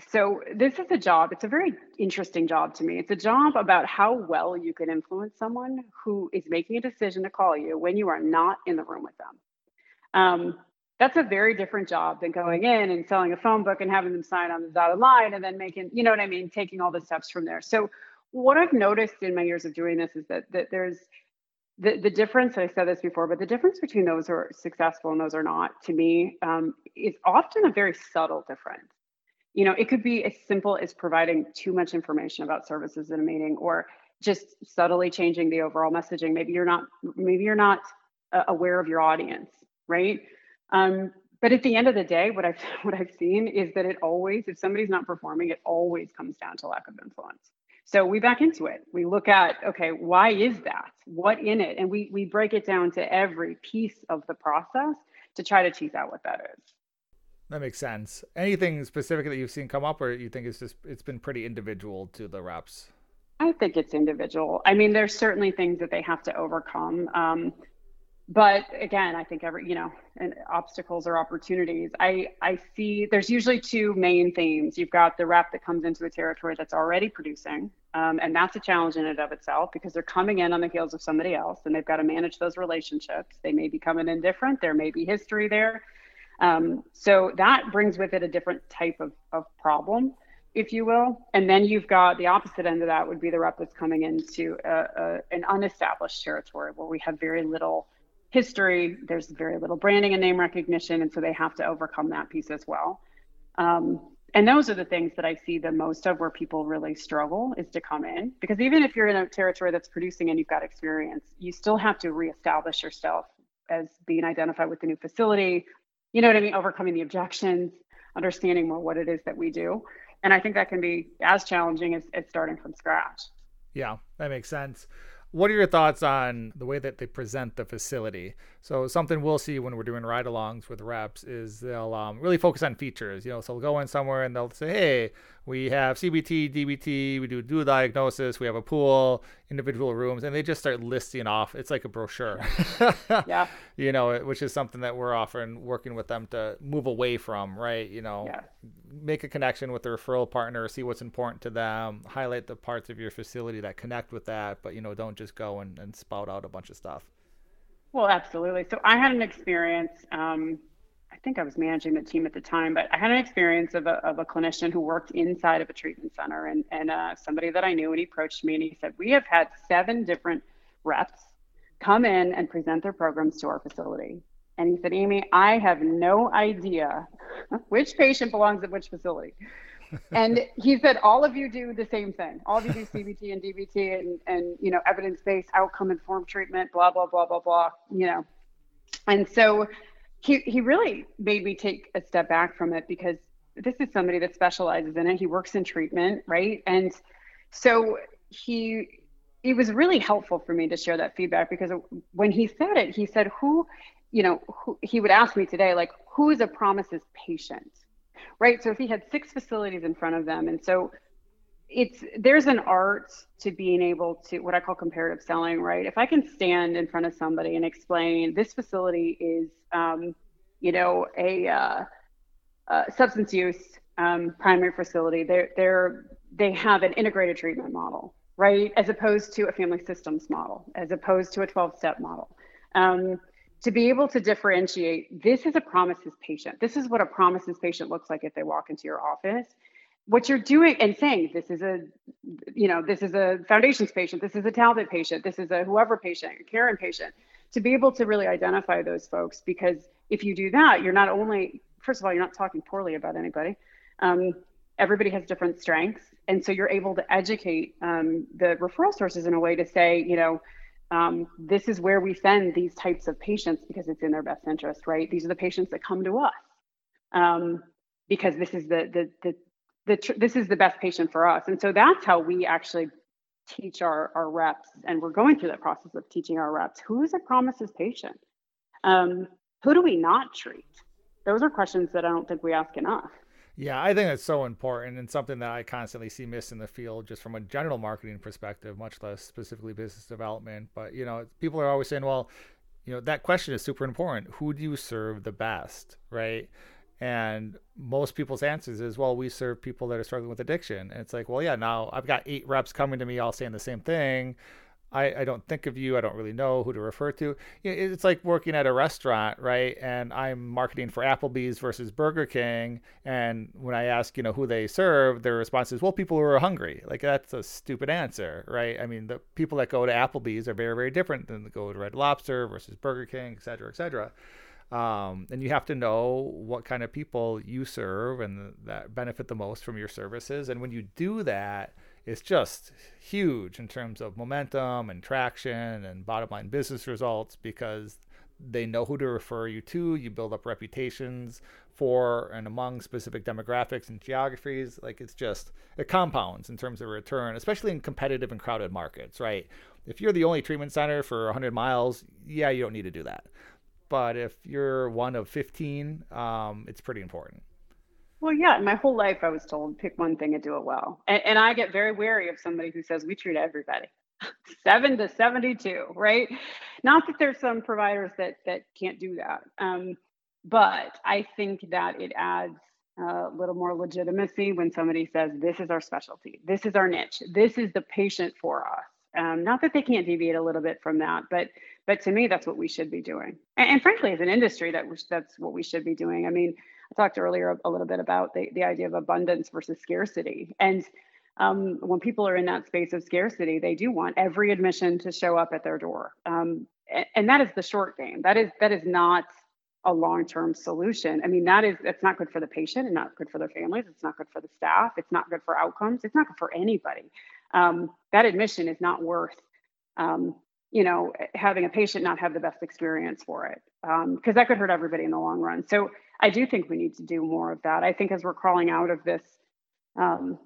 So this is a job, it's a very interesting job to me. It's a job about how well you can influence someone who is making a decision to call you when you are not in the room with them. Um, that's a very different job than going in and selling a phone book and having them sign on the dotted line and then making, you know what I mean, taking all the steps from there. So what I've noticed in my years of doing this is that that there's the, the difference, I said this before, but the difference between those who are successful and those are not, to me, um, is often a very subtle difference. You know, it could be as simple as providing too much information about services in a meeting or just subtly changing the overall messaging. Maybe you're not, maybe you're not uh, aware of your audience, right? Um, but at the end of the day, what I've what I've seen is that it always, if somebody's not performing, it always comes down to lack of influence. So we back into it. We look at okay, why is that? What in it? And we we break it down to every piece of the process to try to tease out what that is. That makes sense. Anything specific that you've seen come up, or you think it's just it's been pretty individual to the reps? I think it's individual. I mean, there's certainly things that they have to overcome. Um, but again i think every you know and obstacles or opportunities i i see there's usually two main themes you've got the rep that comes into a territory that's already producing um, and that's a challenge in and of itself because they're coming in on the heels of somebody else and they've got to manage those relationships they may be coming in different there may be history there um, so that brings with it a different type of, of problem if you will and then you've got the opposite end of that would be the rep that's coming into a, a, an unestablished territory where we have very little history. There's very little branding and name recognition, and so they have to overcome that piece as well. Um, and those are the things that I see the most of where people really struggle is to come in because even if you're in a territory that's producing and you've got experience, you still have to reestablish yourself as being identified with the new facility. You know what I mean? Overcoming the objections, understanding more what it is that we do. And I think that can be as challenging as, as starting from scratch. Yeah, that makes sense. What are your thoughts on the way that they present the facility? So something we'll see when we're doing ride-alongs with reps is they'll um, really focus on features. You know, so they'll go in somewhere and they'll say, "Hey, we have CBT, DBT, we do dual diagnosis, we have a pool, individual rooms," and they just start listing off. It's like a brochure. yeah. you know, which is something that we're often working with them to move away from, right? You know, yeah. make a connection with the referral partner, see what's important to them, highlight the parts of your facility that connect with that, but you know, don't just go and, and spout out a bunch of stuff. Well, absolutely. So I had an experience. Um, I think I was managing the team at the time, but I had an experience of a, of a clinician who worked inside of a treatment center and, and uh, somebody that I knew, and he approached me and he said, We have had seven different reps come in and present their programs to our facility. And he said, Amy, I have no idea which patient belongs at which facility. and he said, all of you do the same thing. All of you do CBT and DBT and, and you know, evidence-based outcome informed treatment, blah, blah, blah, blah, blah, you know. And so he, he really made me take a step back from it because this is somebody that specializes in it. He works in treatment, right? And so he it was really helpful for me to share that feedback because when he said it, he said, "Who, you know, who, he would ask me today, like, who is a promises patient, right? So if he had six facilities in front of them, and so it's there's an art to being able to what I call comparative selling, right? If I can stand in front of somebody and explain this facility is, um, you know, a uh, uh, substance use um, primary facility, they're they're they have an integrated treatment model right? As opposed to a family systems model, as opposed to a 12 step model. Um, to be able to differentiate, this is a promises patient. This is what a promises patient looks like if they walk into your office. What you're doing and saying, this is a, you know, this is a foundations patient, this is a Talbott patient, this is a whoever patient, a Caron patient, to be able to really identify those folks. Because if you do that, you're not only, first of all, you're not talking poorly about anybody. Um, everybody has different strengths and so you're able to educate um, the referral sources in a way to say you know um, this is where we send these types of patients because it's in their best interest right these are the patients that come to us um, because this is the the the, the tr- this is the best patient for us and so that's how we actually teach our our reps and we're going through that process of teaching our reps who is a promises patient um, who do we not treat those are questions that i don't think we ask enough Yeah, I think that's so important and something that I constantly see missed in the field just from a general marketing perspective, much less specifically business development. But, you know, people are always saying, well, you know, that question is super important. Who do you serve the best, right? And most people's answers is, well, we serve people that are struggling with addiction. And it's like, well, yeah, now I've got eight reps coming to me all saying the same thing. I, I don't think of you. I don't really know who to refer to. It's like working at a restaurant, right? And I'm marketing for Applebee's versus Burger King. And when I ask, you know, who they serve, their response is, well, people who are hungry. Like that's a stupid answer, right? I mean, the people that go to Applebee's are very, very different than the go to Red Lobster versus Burger King, et cetera, et cetera. Um, and you have to know what kind of people you serve and that benefit the most from your services. And when you do that, it's just huge in terms of momentum and traction and bottom line business results because they know who to refer you to. You build up reputations for and among specific demographics and geographies. Like it's just, it compounds in terms of return, especially in competitive and crowded markets, right? If you're the only treatment center for 100 miles, yeah, you don't need to do that. But if you're one of 15, um, it's pretty important. Well, yeah, my whole life I was told pick one thing and do it well. And, and I get very wary of somebody who says we treat everybody. Seven to 72, right? Not that there's some providers that that can't do that. Um, but I think that it adds a little more legitimacy when somebody says, this is our specialty, this is our niche, this is the patient for us. Um, not that they can't deviate a little bit from that, but but to me, that's what we should be doing. And, and frankly, as an industry, that that's what we should be doing. I mean, I talked earlier a little bit about the, the idea of abundance versus scarcity. And um, when people are in that space of scarcity, they do want every admission to show up at their door. Um, and, and, that is the short game. That is that is not a long-term solution. I mean, that is it's not good for the patient and not good for their families. It's not good for the staff. It's not good for outcomes. It's not good for anybody. Um, that admission is not worth um, you know having a patient not have the best experience for it because um, that could hurt everybody in the long run. So I do think we need to do more of that. I think as we're crawling out of this um,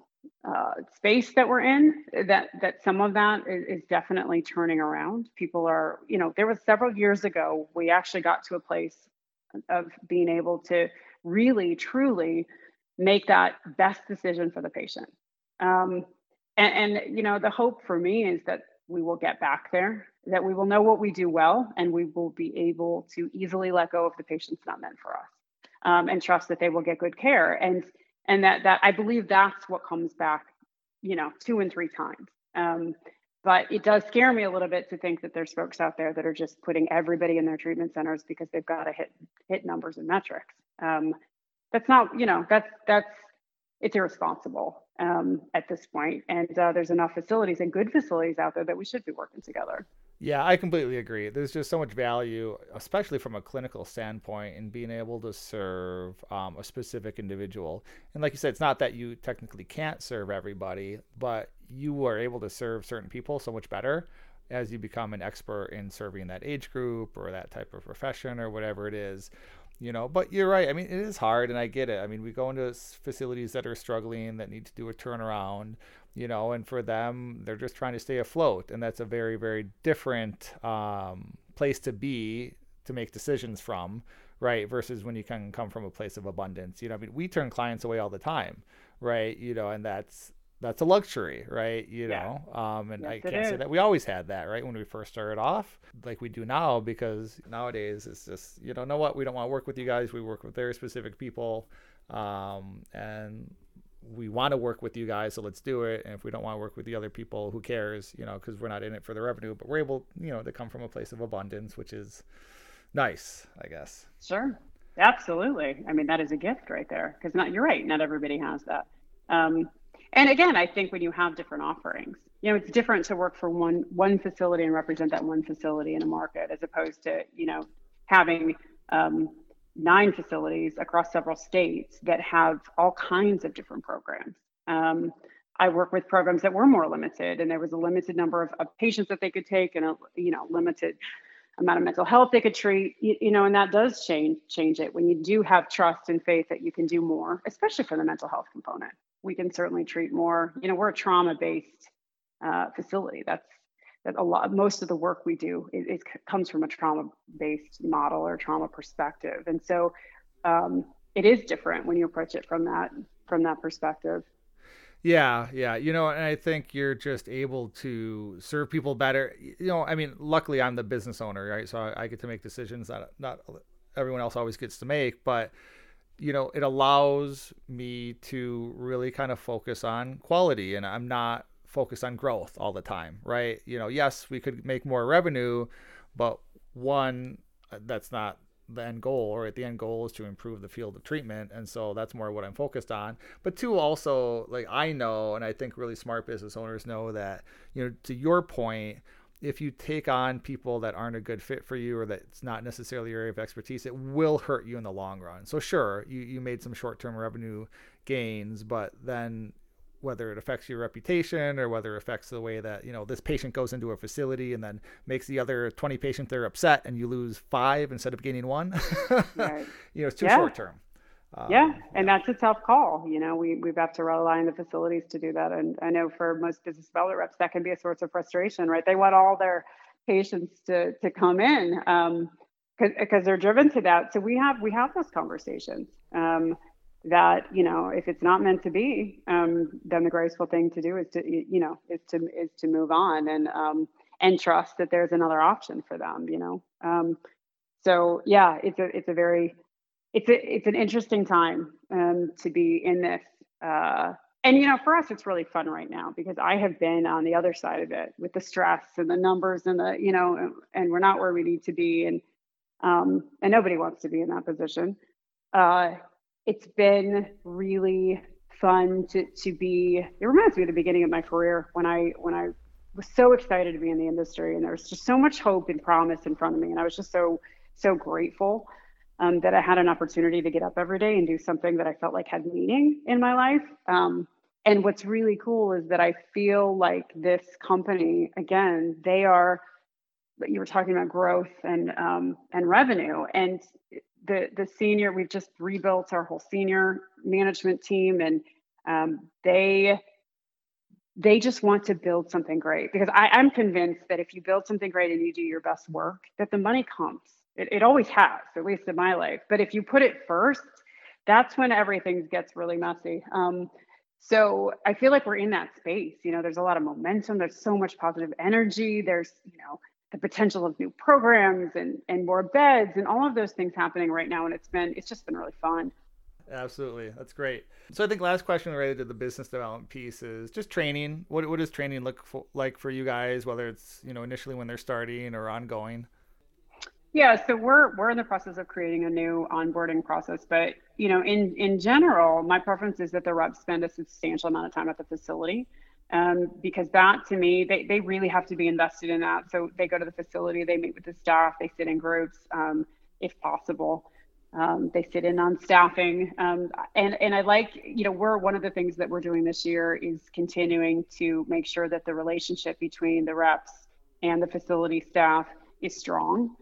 uh, space that we're in, that that some of that is, is, definitely turning around. People are, you know, there was several years ago we actually got to a place of being able to really, truly make that best decision for the patient. Um, and, and you know, the hope for me is that we will get back there, that we will know what we do well, and we will be able to easily let go of the patients not meant for us um, and trust that they will get good care. And and that that I believe that's what comes back, you know, two and three times. Um, but it does scare me a little bit to think that there's folks out there that are just putting everybody in their treatment centers because they've got to hit hit numbers and metrics. Um, that's not, you know, that's that's it's irresponsible um, at this point. And uh, there's enough facilities and good facilities out there that we should be working together. Yeah, I completely agree. There's just so much value, especially from a clinical standpoint, in being able to serve um, a specific individual. And like you said, it's not that you technically can't serve everybody, but you are able to serve certain people so much better as you become an expert in serving that age group or that type of profession or whatever it is you know but you're right i mean it is hard and i get it i mean we go into facilities that are struggling that need to do a turnaround you know, and for them, they're just trying to stay afloat. And that's a very, very different um, place to be to make decisions from, right? Versus when you can come from a place of abundance. You know, I mean, we turn clients away all the time, right? You know, and that's, that's a luxury, right? You yeah. know, um, and yes, I can't say that we always had that, right? When we first started off, like we do now, because nowadays it's just, you know, know what? We don't want to work with you guys. We work with very specific people. Um, and we want to work with you guys, so let's do it. And if we don't want to work with the other people, who cares? You know, because we're not in it for the revenue, but we're able, you know, to come from a place of abundance, which is nice, I guess. Sure, absolutely. I mean, that is a gift right there. Because not, you're right. Not everybody has that. Um, and again, I think when you have different offerings, you know, it's different to work for one one facility and represent that one facility in a market, as opposed to you know having um, nine facilities across several states that have all kinds of different programs. Um, I work with programs that were more limited, and there was a limited number of, of, patients that they could take, and a you know limited amount of mental health they could treat. You, you, know, and that does change change it when you do have trust and faith that you can do more, especially for the mental health component. We can certainly treat more. You know, we're a trauma based uh, facility. That's that a lot most of the work we do it, is comes from a trauma based model or trauma perspective and so um, it is different when you approach it from that from that perspective. Yeah, yeah. You know, and I think you're just able to serve people better. You know, I mean, luckily I'm the business owner, right? So I, I get to make decisions that not everyone else always gets to make, but you know, it allows me to really kind of focus on quality and I'm not focused on growth all the time, right? You know, yes, we could make more revenue, but one, uh, that's not the end goal or at the end goal is to improve the field of treatment and so that's more what i'm focused on but two also like i know and i think really smart business owners know that you know to your point if you take on people that aren't a good fit for you or that's not necessarily your area of expertise, it will hurt you in the long run. So sure, you, you made some short term revenue gains, but then whether it affects your reputation or whether it affects the way that you know this patient goes into a facility and then makes the other 20 patients there upset and you lose five instead of gaining one right. you know it's too yeah. short term um, yeah, and that's a tough call. You know, we we have to rely on the facilities to do that, and I know for most business development reps that can be a source of frustration, right? They want all their patients to to come in because um, because they're driven to that. So we have we have those conversations. Um, that you know, if it's not meant to be, um, then the graceful thing to do is to you know is to is to move on and um, and trust that there's another option for them. You know, um, so yeah, it's a it's a very it's a, it's an interesting time um, to be in this. Uh, and you know, for us, it's really fun right now because I have been on the other side of it with the stress and the numbers and the you know, and we're not where we need to be, and um, and nobody wants to be in that position. Uh, it's been really fun to to be. It reminds me of the beginning of my career when I when I was so excited to be in the industry, and there was just so much hope and promise in front of me, and I was just so so grateful um, that I had an opportunity to get up every day and do something that I felt like had meaning in my life. Um, and what's really cool is that I feel like this company, again, they are. You were talking about growth and um, and revenue, and the the senior. We've just rebuilt our whole senior management team, and um, they they just want to build something great because I, I'm convinced that if you build something great and you do your best work, that the money comes it, it always has, at least in my life. But if you put it first, that's when everything gets really messy. Um, so I feel like we're in that space. You know, there's a lot of momentum. There's so much positive energy. There's, you know, the potential of new programs and and more beds and all of those things happening right now. And it's been it's just been really fun. Absolutely, that's great. So I think last question related to the business development piece is just training. What what does training look for, like for you guys? Whether it's you know initially when they're starting or ongoing. Yeah, so we're we're in the process of creating a new onboarding process, but you know, in in general, my preference is that the reps spend a substantial amount of time at the facility, um, because that to me, they they really have to be invested in that. So they go to the facility, they meet with the staff, they sit in groups, um, if possible. Um, they sit in on staffing, um, and and I like you know we're one of the things that we're doing this year is continuing to make sure that the relationship between the reps and the facility staff is strong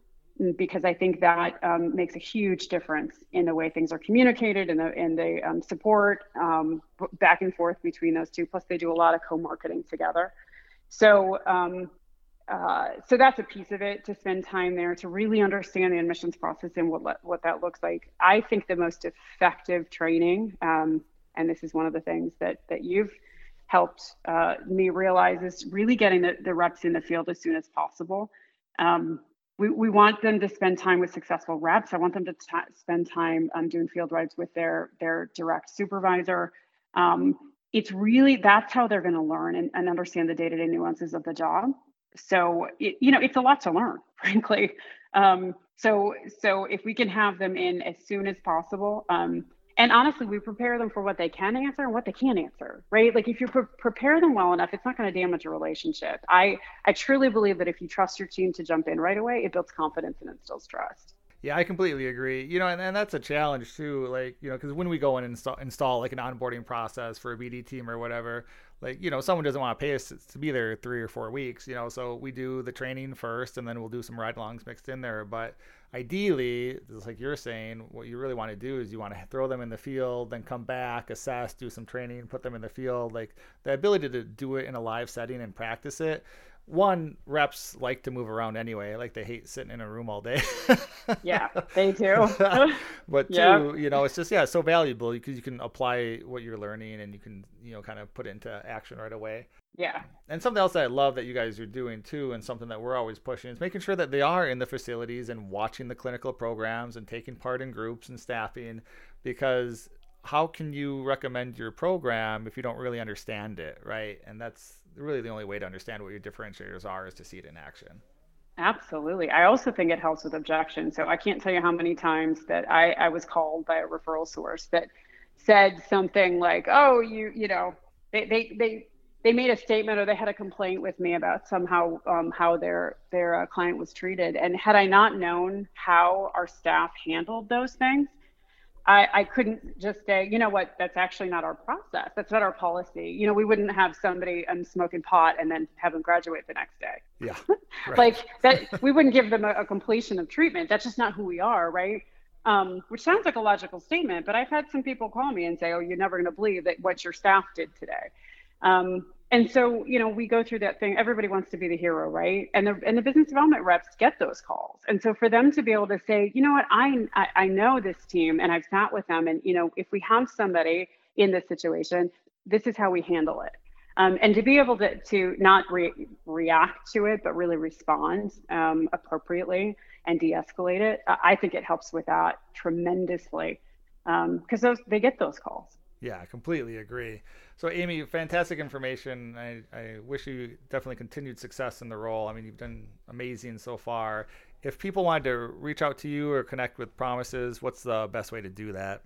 because I think that um, makes a huge difference in the way things are communicated and the and the um, support um, back and forth between those two. Plus, they do a lot of co-marketing together. So, um, uh, so that's a piece of it to spend time there to really understand the admissions process and what what that looks like. I think the most effective training, um, and this is one of the things that that you've helped uh, me realize, is really getting the, the reps in the field as soon as possible. Um, we, we want them to spend time with successful reps. I want them to t- spend time um, doing field rides with their their direct supervisor. Um, it's really that's how they're going to learn and, and understand the day-to-day nuances of the job. So it, you know it's a lot to learn, frankly. Um, so so if we can have them in as soon as possible, um, and honestly we prepare them for what they can answer and what they can't answer right like if you pre- prepare them well enough it's not going to damage a relationship i i truly believe that if you trust your team to jump in right away it builds confidence and instills trust yeah, I completely agree. You know, and, and that's a challenge too. Like, you know, because when we go and install install like an onboarding process for a BD team or whatever, like you know someone doesn't want to pay us to be there three or four weeks you know so we do the training first and then we'll do some ride alongs mixed in there but ideally just like you're saying what you really want to do is you want to throw them in the field then come back assess do some training put them in the field like the ability to do it in a live setting and practice it one reps like to move around anyway. Like they hate sitting in a room all day. Yeah they do. But two yeah. you know it's just yeah so valuable because you can apply what you're learning and you can you know kind of put it into action right away. Yeah. And something else that i love that you guys are doing too and something that we're always pushing is making sure that they are in the facilities and watching the clinical programs and taking part in groups and staffing because how can you recommend your program if you don't really understand it right and that's really the only way to understand what your differentiators are is to see it in action. Absolutely. I also think it helps with objection. So I can't tell you how many times that I, I was called by a referral source that said something like, oh, you, you know, they, they, they, they made a statement or they had a complaint with me about somehow um, how their their uh, client was treated. And had I not known how our staff handled those things, I, I couldn't just say, you know what, that's actually not our process. That's not our policy. You know, we wouldn't have somebody um, smoking pot and then have them graduate the next day. Yeah. Right. like that, we wouldn't give them a, a, completion of treatment. That's just not who we are, right? Um, which sounds like a logical statement, but I've had some people call me and say, oh, you're never going to believe that what your staff did today. Um, and so you know we go through that thing. Everybody wants to be the hero right? And the and the business development reps get those calls. And so for them to be able to say you know what? I i, I know this team and i've sat with them and you know if we have somebody in this situation this is how we handle it. Um, and to be able to to not re- react to it but really respond um, appropriately and de-escalate it i think it helps with that tremendously because um, those they get those calls yeah, I completely agree. So, Amy, fantastic information. I, I wish you definitely continued success in the role. I mean, you've done amazing so far. If people wanted to reach out to you or connect with Promises, what's the best way to do that?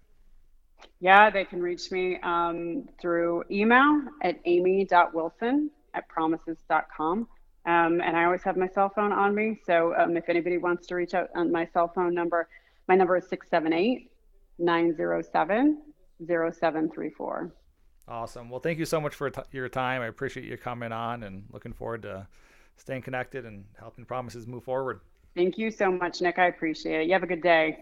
Yeah, they can reach me um, through email at amy.wilson at promises.com. Um, and I always have my cell phone on me. So um, if anybody wants to reach out on my cell phone number, my number is 678 907 0734. Awesome. Well, thank you so much for t- your time. I appreciate you coming on and looking forward to staying connected and helping promises move forward. Thank you so much, Nick. I appreciate it. You have a good day.